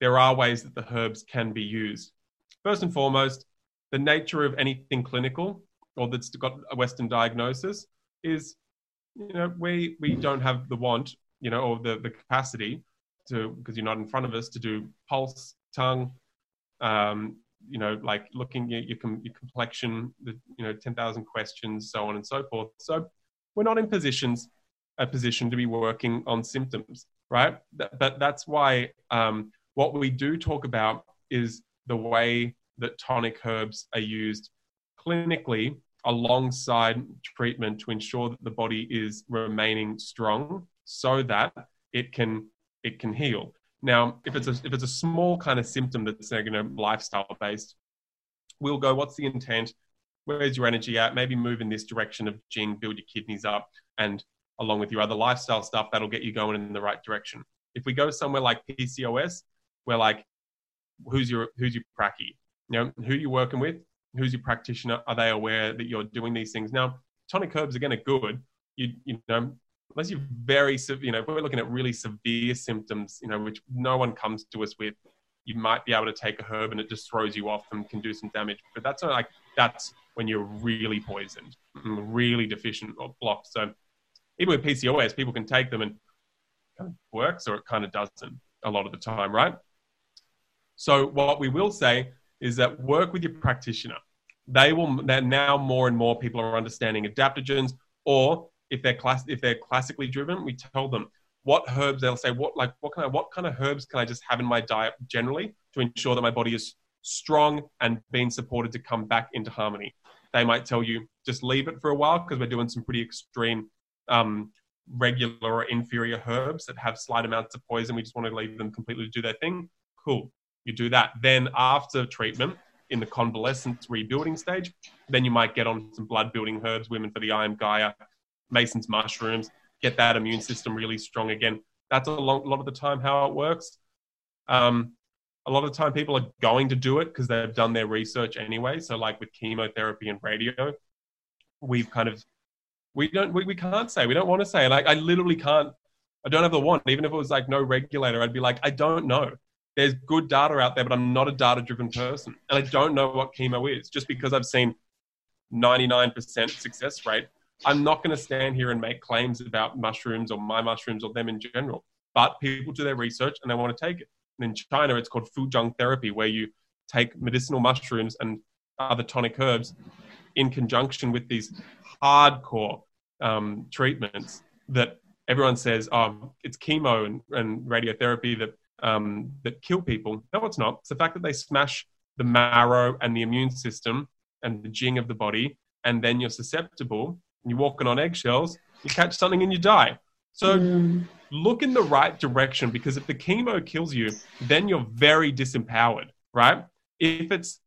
there are ways that the herbs can be used. First and foremost, the nature of anything clinical or that's got a Western diagnosis is, you know, we we don't have the want, you know, or the the capacity to because you're not in front of us to do pulse, tongue, um, you know, like looking at your your complexion, the you know, ten thousand questions, so on and so forth. So we're not in positions a position to be working on symptoms, right? But that's why um, what we do talk about is the way that tonic herbs are used clinically alongside treatment to ensure that the body is remaining strong so that it can it can heal now if it's a if it's a small kind of symptom that's you know lifestyle based we'll go what's the intent where's your energy at? Maybe move in this direction of jing build your kidneys up and along with your other lifestyle stuff that'll get you going in the right direction. If we go somewhere like pcos we're like who's your who's your pracky you know, who you're working with, who's your practitioner, are they aware that you're doing these things? Now, tonic herbs again are good. You you know, unless you're very you know, if we're looking at really severe symptoms, you know, which no one comes to us with, you might be able to take a herb and it just throws you off and can do some damage. But that's like that's when you're really poisoned, mm, really deficient or blocked. So even with PCOS, people can take them and kind of works or it kind of doesn't a lot of the time, right? So what we will say is that work with your practitioner. They will. Now more and more people are understanding adaptogens, or if they're class, if they're classically driven, we tell them what herbs they'll say what like what kind of what kind of herbs can I just have in my diet generally to ensure that my body is strong and being supported to come back into harmony. They might tell you just leave it for a while because we're doing some pretty extreme um, regular or inferior herbs that have slight amounts of poison. We just want to leave them completely to do their thing. Cool, you do that. Then after treatment, in the convalescence rebuilding stage, then you might get on some blood building herbs, women for the Iron Gaia, Mason's mushrooms, get that immune system really strong again. That's a, long, lot of the time how it works. Um, a lot of the time, people are going to do it because they've done their research anyway. So, like with chemotherapy and radio, we've kind of we don't we, we can't say we don't want to say like I literally can't. I don't have the want. Even if it was like no regulator, I'd be like, I don't know. There's good data out there, but I'm not a data driven person. And I don't know what chemo is. Just because I've seen 99% success rate I'm not going to stand here and make claims about mushrooms or my mushrooms or them in general. But people do their research and they want to take it. And in China, it's called Fu Zheng therapy, where you take medicinal mushrooms and other tonic herbs in conjunction with these hardcore um, treatments that everyone says, oh, it's chemo and, and radiotherapy that um, that kill people. No, it's not. It's the fact that they smash the marrow and the immune system and the jing of the body, and then you're susceptible you're walking on eggshells, you catch something and you die. So mm. look in the right direction because if the chemo kills you, then you're very disempowered, right? If it's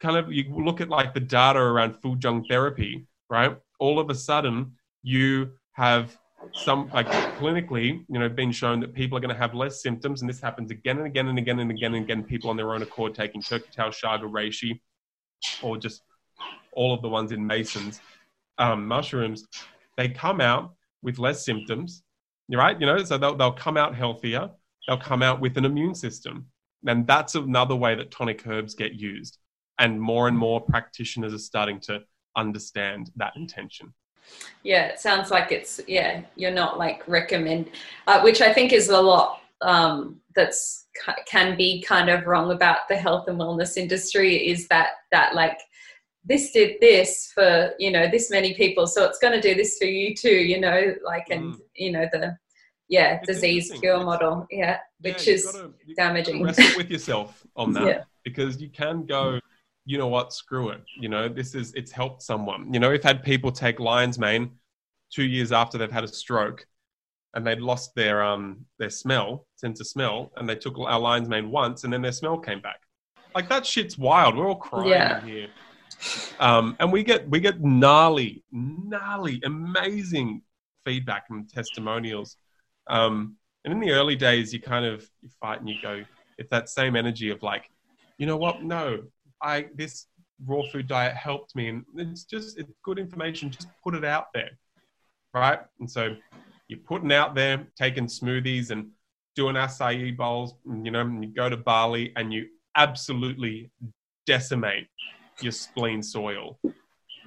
kind of, you look at like the data around Fu Zheng therapy, right? All of a sudden, you have some, like clinically, you know, been shown that people are going to have less symptoms. And this happens again and again and again and again and again. People on their own accord taking Turkey chaga Reishi, or just all of the ones in Masons um, mushrooms, they come out with less symptoms, right? You know, so they'll, they'll come out healthier. They'll come out with an immune system. And that's another way that tonic herbs get used. And more and more practitioners are starting to understand that intention. Yeah, it sounds like it's, yeah, you're not like recommend, uh, which I think is a lot um, that's can be kind of wrong about the health and wellness industry is that that like this did this for you know this many people so it's going to do this for you too you know like and mm. you know the yeah it's disease cure model yeah which yeah, is gotta, damaging wrestle with yourself on that yeah. because you can go you know what screw it you know this is it's helped someone you know we've had people take lion's mane two years after they've had a stroke and they'd lost their um their smell sense of smell and they took our lion's mane once and then their smell came back like that shit's wild we're all crying yeah. here um, and we get we get gnarly, gnarly, amazing feedback and testimonials. Um, and in the early days, you kind of you fight and you go, it's that same energy of like, you know what? No, I this raw food diet helped me, and it's just it's good information. Just put it out there, right? And so you're putting out there, taking smoothies and doing acai bowls. You know, you go to Bali and you absolutely decimate your spleen soil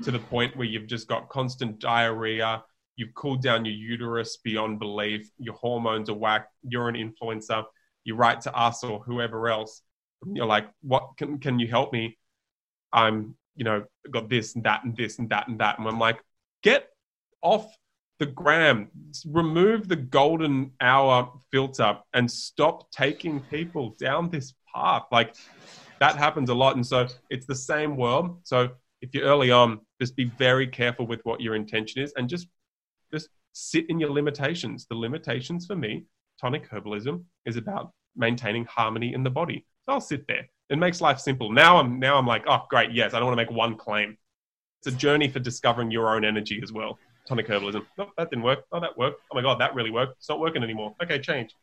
to the point where you've just got constant diarrhea, you've cooled down your uterus beyond belief, your hormones are whack, you're an influencer, you write to us or whoever else, you're like, what can, can you help me? I'm, you know, got this and that and this and that and that. And I'm like, get off the gram, remove the golden hour filter and stop taking people down this path. Like, that happens a lot. And so it's the same world. So if you're early on, just be very careful with what your intention is and just just sit in your limitations. The limitations for me, tonic herbalism, is about maintaining harmony in the body. So I'll sit there. It makes life simple. Now I'm now I'm like, oh great, yes, I don't want to make one claim. It's a journey for discovering your own energy as well. Tonic herbalism. Oh, that didn't work. Oh, that worked. Oh my god, that really worked. It's not working anymore. Okay, change.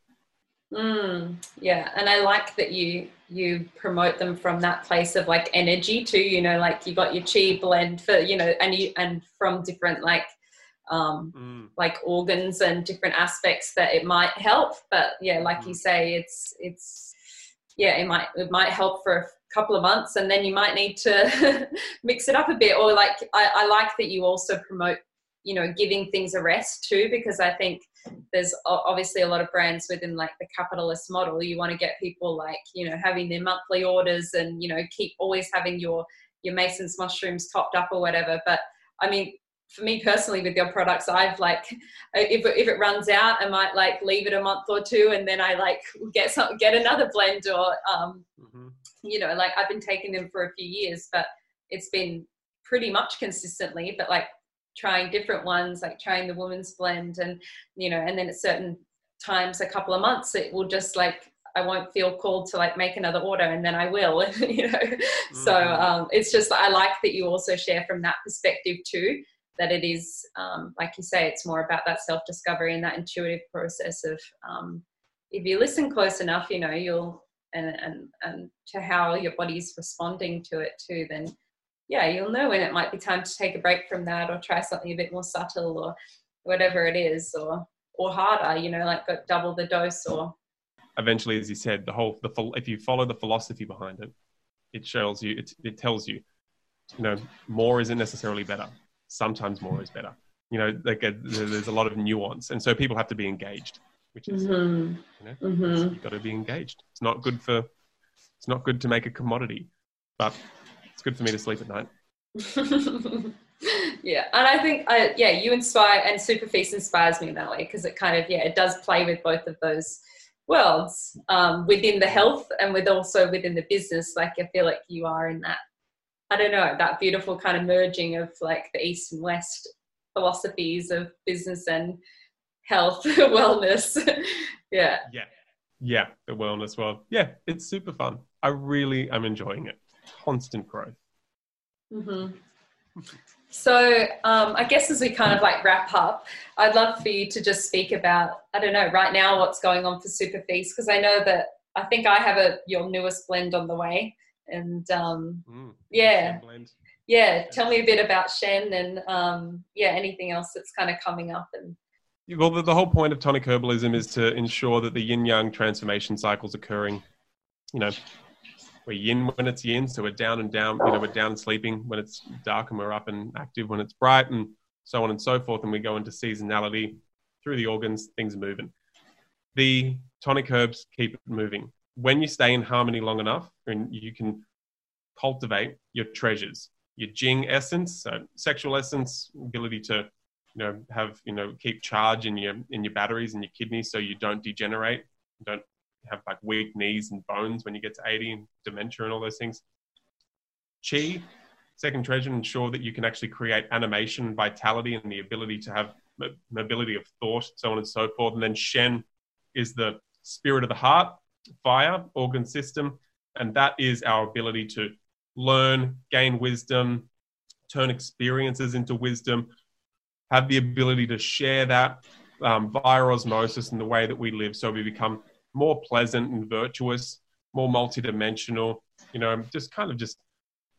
Mm, yeah, and I like that you you promote them from that place of like energy too. You know, like you got your chi blend for you know, and you and from different like um mm. like organs and different aspects that it might help. But yeah, like mm. you say, it's it's yeah, it might it might help for a couple of months, and then you might need to mix it up a bit. Or like I, I like that you also promote you know giving things a rest too because i think there's obviously a lot of brands within like the capitalist model you want to get people like you know having their monthly orders and you know keep always having your your mason's mushrooms topped up or whatever but i mean for me personally with your products i've like if, if it runs out i might like leave it a month or two and then i like get some get another blend or um mm-hmm. you know like i've been taking them for a few years but it's been pretty much consistently but like trying different ones, like trying the woman's blend, and you know, and then at certain times, a couple of months, it will just like I won't feel called to like make another order, and then I will, you know. Mm-hmm. So um, it's just I like that you also share from that perspective too. That it is, um, like you say, it's more about that self discovery and that intuitive process of um, if you listen close enough, you know, you'll and and and to how your body's responding to it too, then yeah, you'll know when it might be time to take a break from that or try something a bit more subtle or whatever it is or or harder, you know, like got double the dose or eventually as you said, the whole the if you follow the philosophy behind it, it shows you it, it tells you, you know, more isn't necessarily better. Sometimes more is better. You know, like a, there's a lot of nuance, and so people have to be engaged, which is mm-hmm. you know, mm-hmm. you've got to be engaged. It's not good for it's not good to make a commodity, but it's good for me to sleep at night. yeah, and I think I, yeah, you inspire and Superfeast inspires me in that way because it kind of yeah, it does play with both of those worlds um, within the health and with also within the business. Like I feel like you are in that. I don't know that beautiful kind of merging of like the east and west philosophies of business and health wellness. yeah. Yeah. Yeah, the wellness world. Yeah, it's super fun. I really am enjoying it constant growth. Mm-hmm. So, um, I guess as we kind of like wrap up, I'd love for you to just speak about, I don't know, right now what's going on for Superfeast, because I know that I think I have a your newest blend on the way. And um, mm, yeah, yeah, tell me a bit about Shen and um, yeah, anything else that's kind of coming up. And well, the, the whole point of tonic herbalism is to ensure that the yin yang transformation cycles occurring, you know, we're yin when it's yin, so we're down and down, you know, we're down and sleeping when it's dark and we're up and active when it's bright and so on and so forth. And we go into seasonality through the organs, things moving. The tonic herbs keep it moving. When you stay in harmony long enough, and you can cultivate your treasures, your Jing essence, so sexual essence, ability to, you know, have, you know, keep charge in your in your batteries and your kidneys so you don't degenerate, don't have like weak knees and bones when you get to 80 and dementia and all those things. Chi, second treasure, ensure that you can actually create animation, vitality, and the ability to have mobility of thought, so on and so forth. And then Shen is the spirit of the heart, fire, organ system, and that is our ability to learn, gain wisdom, turn experiences into wisdom, have the ability to share that um, via osmosis in the way that we live, so we become more pleasant and virtuous, more multidimensional. You know, just kind of just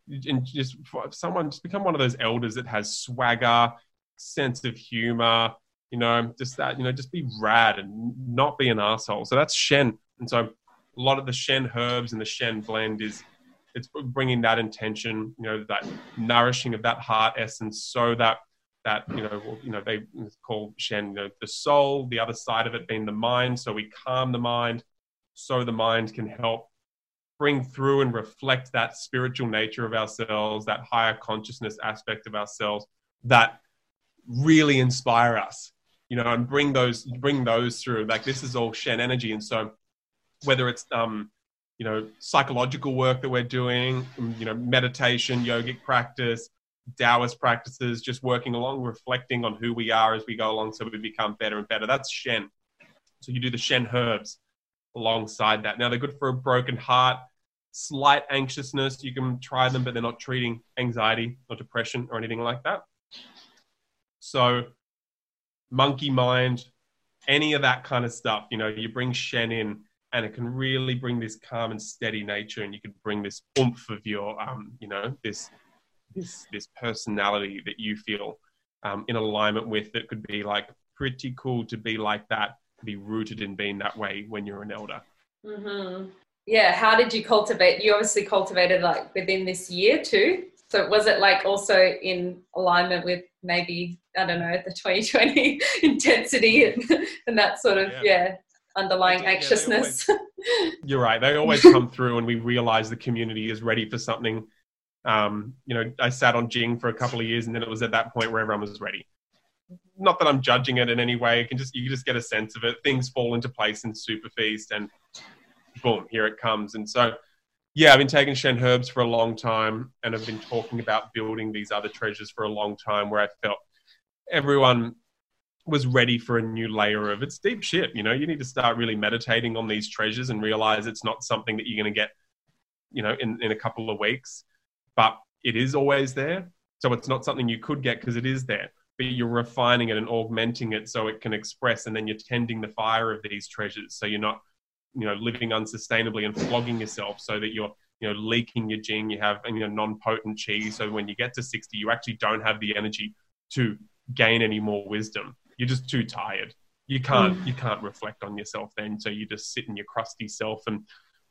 and just someone just become one of those elders that has swagger, sense of humor. You know, just that. You know, just be rad and not be an asshole. So that's Shen, and so a lot of the Shen herbs and the Shen blend is it's bringing that intention. You know, that nourishing of that heart essence, so that that you know you know they call Shen you know, the soul, the other side of it being the mind. So we calm the mind, so the mind can help bring through and reflect that spiritual nature of ourselves, that higher consciousness aspect of ourselves that really inspire us, you know, and bring those bring those through. Like this is all Shen energy, and so whether it's um, you know psychological work that we're doing, you know, meditation, yogic practice Taoist practices, just working along, reflecting on who we are as we go along so we become better and better. That's Shen. So you do the Shen herbs alongside that. Now they're good for a broken heart, slight anxiousness. You can try them, but they're not treating anxiety or depression or anything like that. So monkey mind, any of that kind of stuff, you know, you bring Shen in and it can really bring this calm and steady nature and you can bring this oomph of your, um, you know, this this this personality that you feel um, in alignment with that could be like pretty cool to be like that, to be rooted in being that way when you're an elder. Mm-hmm. yeah, how did you cultivate? You obviously cultivated like within this year too. So was it like also in alignment with maybe I don't know the 2020 intensity and, and that sort of yeah, yeah underlying anxiousness? Yeah, always, you're right. They always come through, and we realize the community is ready for something. Um, you know, I sat on Jing for a couple of years, and then it was at that point where everyone was ready. Not that I'm judging it in any way. You can just you can just get a sense of it. Things fall into place in Superfeast, and boom, here it comes. And so yeah, I've been taking Shen herbs for a long time, and I've been talking about building these other treasures for a long time. Where I felt everyone was ready for a new layer of it's deep shit. You know, you need to start really meditating on these treasures and realize it's not something that you're going to get, you know, in in a couple of weeks, but it is always there. So it's not something you could get because it is there, but you're refining it and augmenting it so it can express, and then you're tending the fire of these treasures. So you're not you know living unsustainably and flogging yourself so that you're you know leaking your jing you have you know non-potent chi so when you get to 60 you actually don't have the energy to gain any more wisdom you're just too tired you can't mm. you can't reflect on yourself then so you just sit in your crusty self and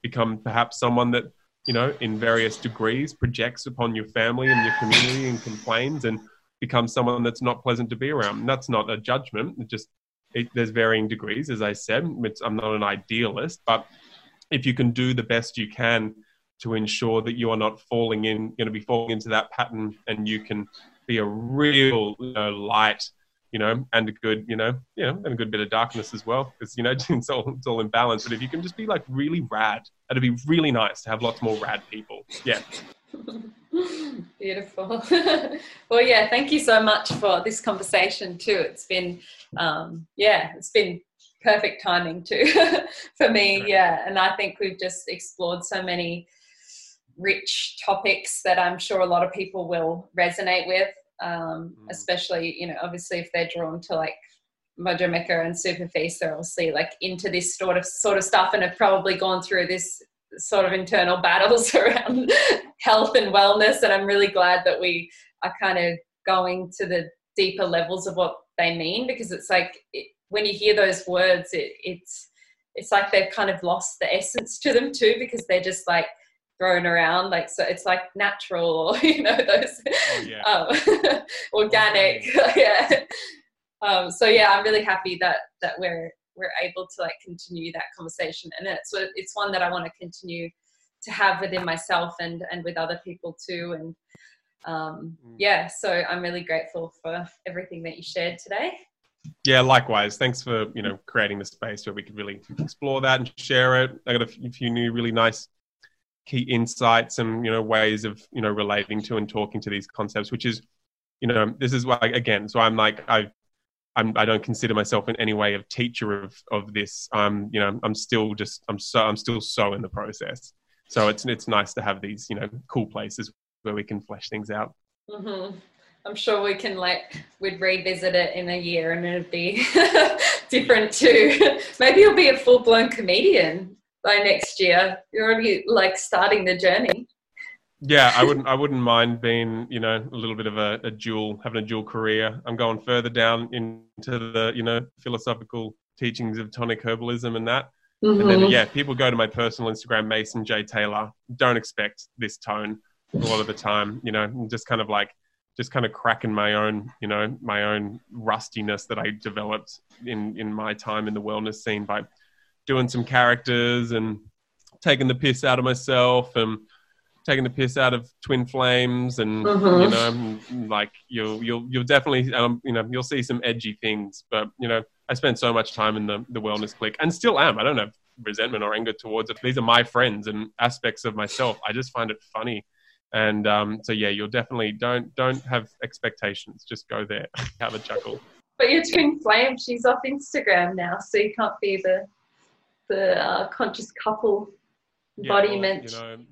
become perhaps someone that you know in various degrees projects upon your family and your community and complains and becomes someone that's not pleasant to be around and that's not a judgment it just it, there's varying degrees, as I said. I'm not an idealist, but if you can do the best you can to ensure that you are not falling in, going to be falling into that pattern, and you can be a real you know, light, you know, and a good, you know, you know, and a good bit of darkness as well, because you know it's all it's all in balance. But if you can just be like really rad, it'd be really nice to have lots more rad people. Yeah. Beautiful. well, yeah, thank you so much for this conversation too. It's been, um, yeah, it's been perfect timing too for me. Yeah, and I think we've just explored so many rich topics that I'm sure a lot of people will resonate with. Um, mm. Especially, you know, obviously if they're drawn to like Mojo Mecca and Superfeast, they're obviously like into this sort of sort of stuff and have probably gone through this sort of internal battles around health and wellness. And I'm really glad that we are kind of going to the deeper levels of what they mean because it's like it, when you hear those words, it, it's it's like they've kind of lost the essence to them too because they're just like thrown around like so it's like natural or you know those oh, yeah. um, organic yeah. Um, so yeah i'm really happy that that we're we're able to like continue that conversation. And it's it's one that i want to continue to have within myself and and with other people too. And um, mm. yeah so i'm really grateful for everything that you shared today. Yeah likewise. Thanks for you know creating the space where we could really explore that and share it. I got a few new really nice key insights and you know ways of you know relating to and talking to these concepts which is you know this is why again so i'm like i've I'm, I don't consider myself in any way a teacher of, of this. I'm, you know, I'm still just, I'm so, I'm still so in the process. So it's, it's nice to have these, you know, cool places where we can flesh things out. Mm-hmm. I'm sure we can like, we'd revisit it in a year and it'd be different too. Maybe you'll be a full blown comedian by next year. You're already like starting the journey yeah, I wouldn't. I wouldn't mind being, you know, a little bit of a, a, dual, having a dual career. I'm going further down into the, you know, philosophical teachings of tonic herbalism and that. Mm-hmm. And then, mm-hmm. yeah, people go to my personal Instagram, Mason J Taylor. Don't expect this tone a lot of the time. You know, just kind of like, just kind of cracking my own, you know, my own rustiness that I developed in in my time in the wellness scene by doing some characters and taking the piss out of myself and taking the piss out of twin flames and mm-hmm. you know like you'll you'll you'll definitely um, you know you'll see some edgy things but you know i spent so much time in the, the wellness clique and still am. I don't have resentment or anger towards it. These are my friends and aspects of myself. I just find it funny. And um, so yeah you'll definitely don't don't have expectations. Just go there. Have a chuckle. But your twin flame she's off instagram now so you can't be the the uh, conscious couple embodiment yeah, well, you know,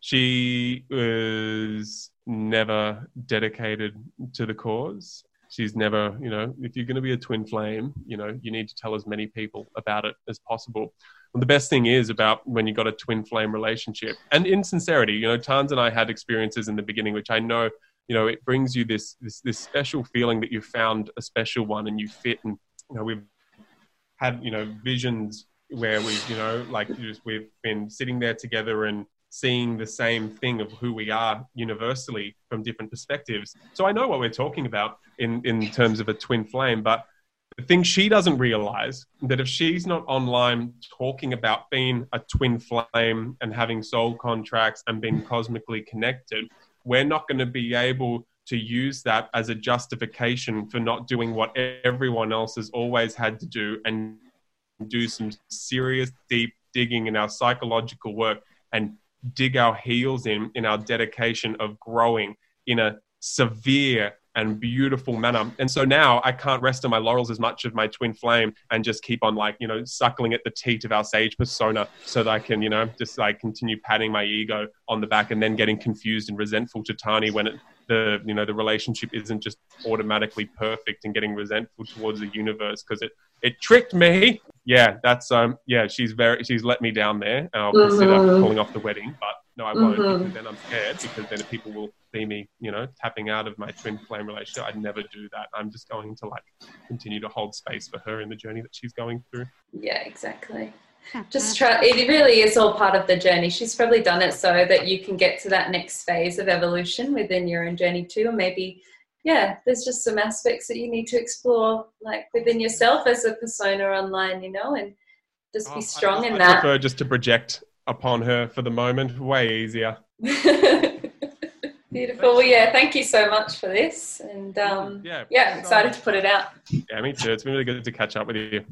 she was never dedicated to the cause. She's never, you know, if you're going to be a twin flame, you know, you need to tell as many people about it as possible. And the best thing is about when you got a twin flame relationship and in sincerity, you know, Tans and I had experiences in the beginning, which I know, you know, it brings you this, this, this special feeling that you found a special one and you fit. And, you know, we've had, you know, visions where we've you know like just, we've been sitting there together and seeing the same thing of who we are universally from different perspectives. So I know what we're talking about in in terms of a twin flame, but the thing she doesn't realize that if she's not online talking about being a twin flame and having soul contracts and being cosmically connected, we're not going to be able to use that as a justification for not doing what everyone else has always had to do and do some serious deep digging in our psychological work and dig our heels in in our dedication of growing in a severe and beautiful manner. And so now I can't rest on my laurels as much of my twin flame and just keep on like, you know, suckling at the teat of our sage persona so that I can, you know, just like continue patting my ego on the back and then getting confused and resentful to Tahnee when it, the, you know, the relationship isn't just automatically perfect and getting resentful towards the universe because it, it tricked me. Yeah, that's, um, yeah, she's very, she's let me down there. And I'll consider Mhm. calling off the wedding, but no, I won't Mhm. because then I'm scared because then people will see me, you know, tapping out of my twin flame relationship. I'd never do that. I'm just going to like continue to hold space for her in the journey that she's going through. Yeah, exactly. Just try, it really is all part of the journey. She's probably done it so that you can get to that next phase of evolution within your own journey too. Or maybe, yeah, there's just some aspects that you need to explore, like within yourself as a persona online, you know, and just Oh, be I- strong I, in I that. prefer just to project upon her for the moment. Way easier. Beautiful. Well, yeah, thank you so much for this. And um, yeah, yeah, excited to put it out. Yeah, me too. It's been really good to catch up with you.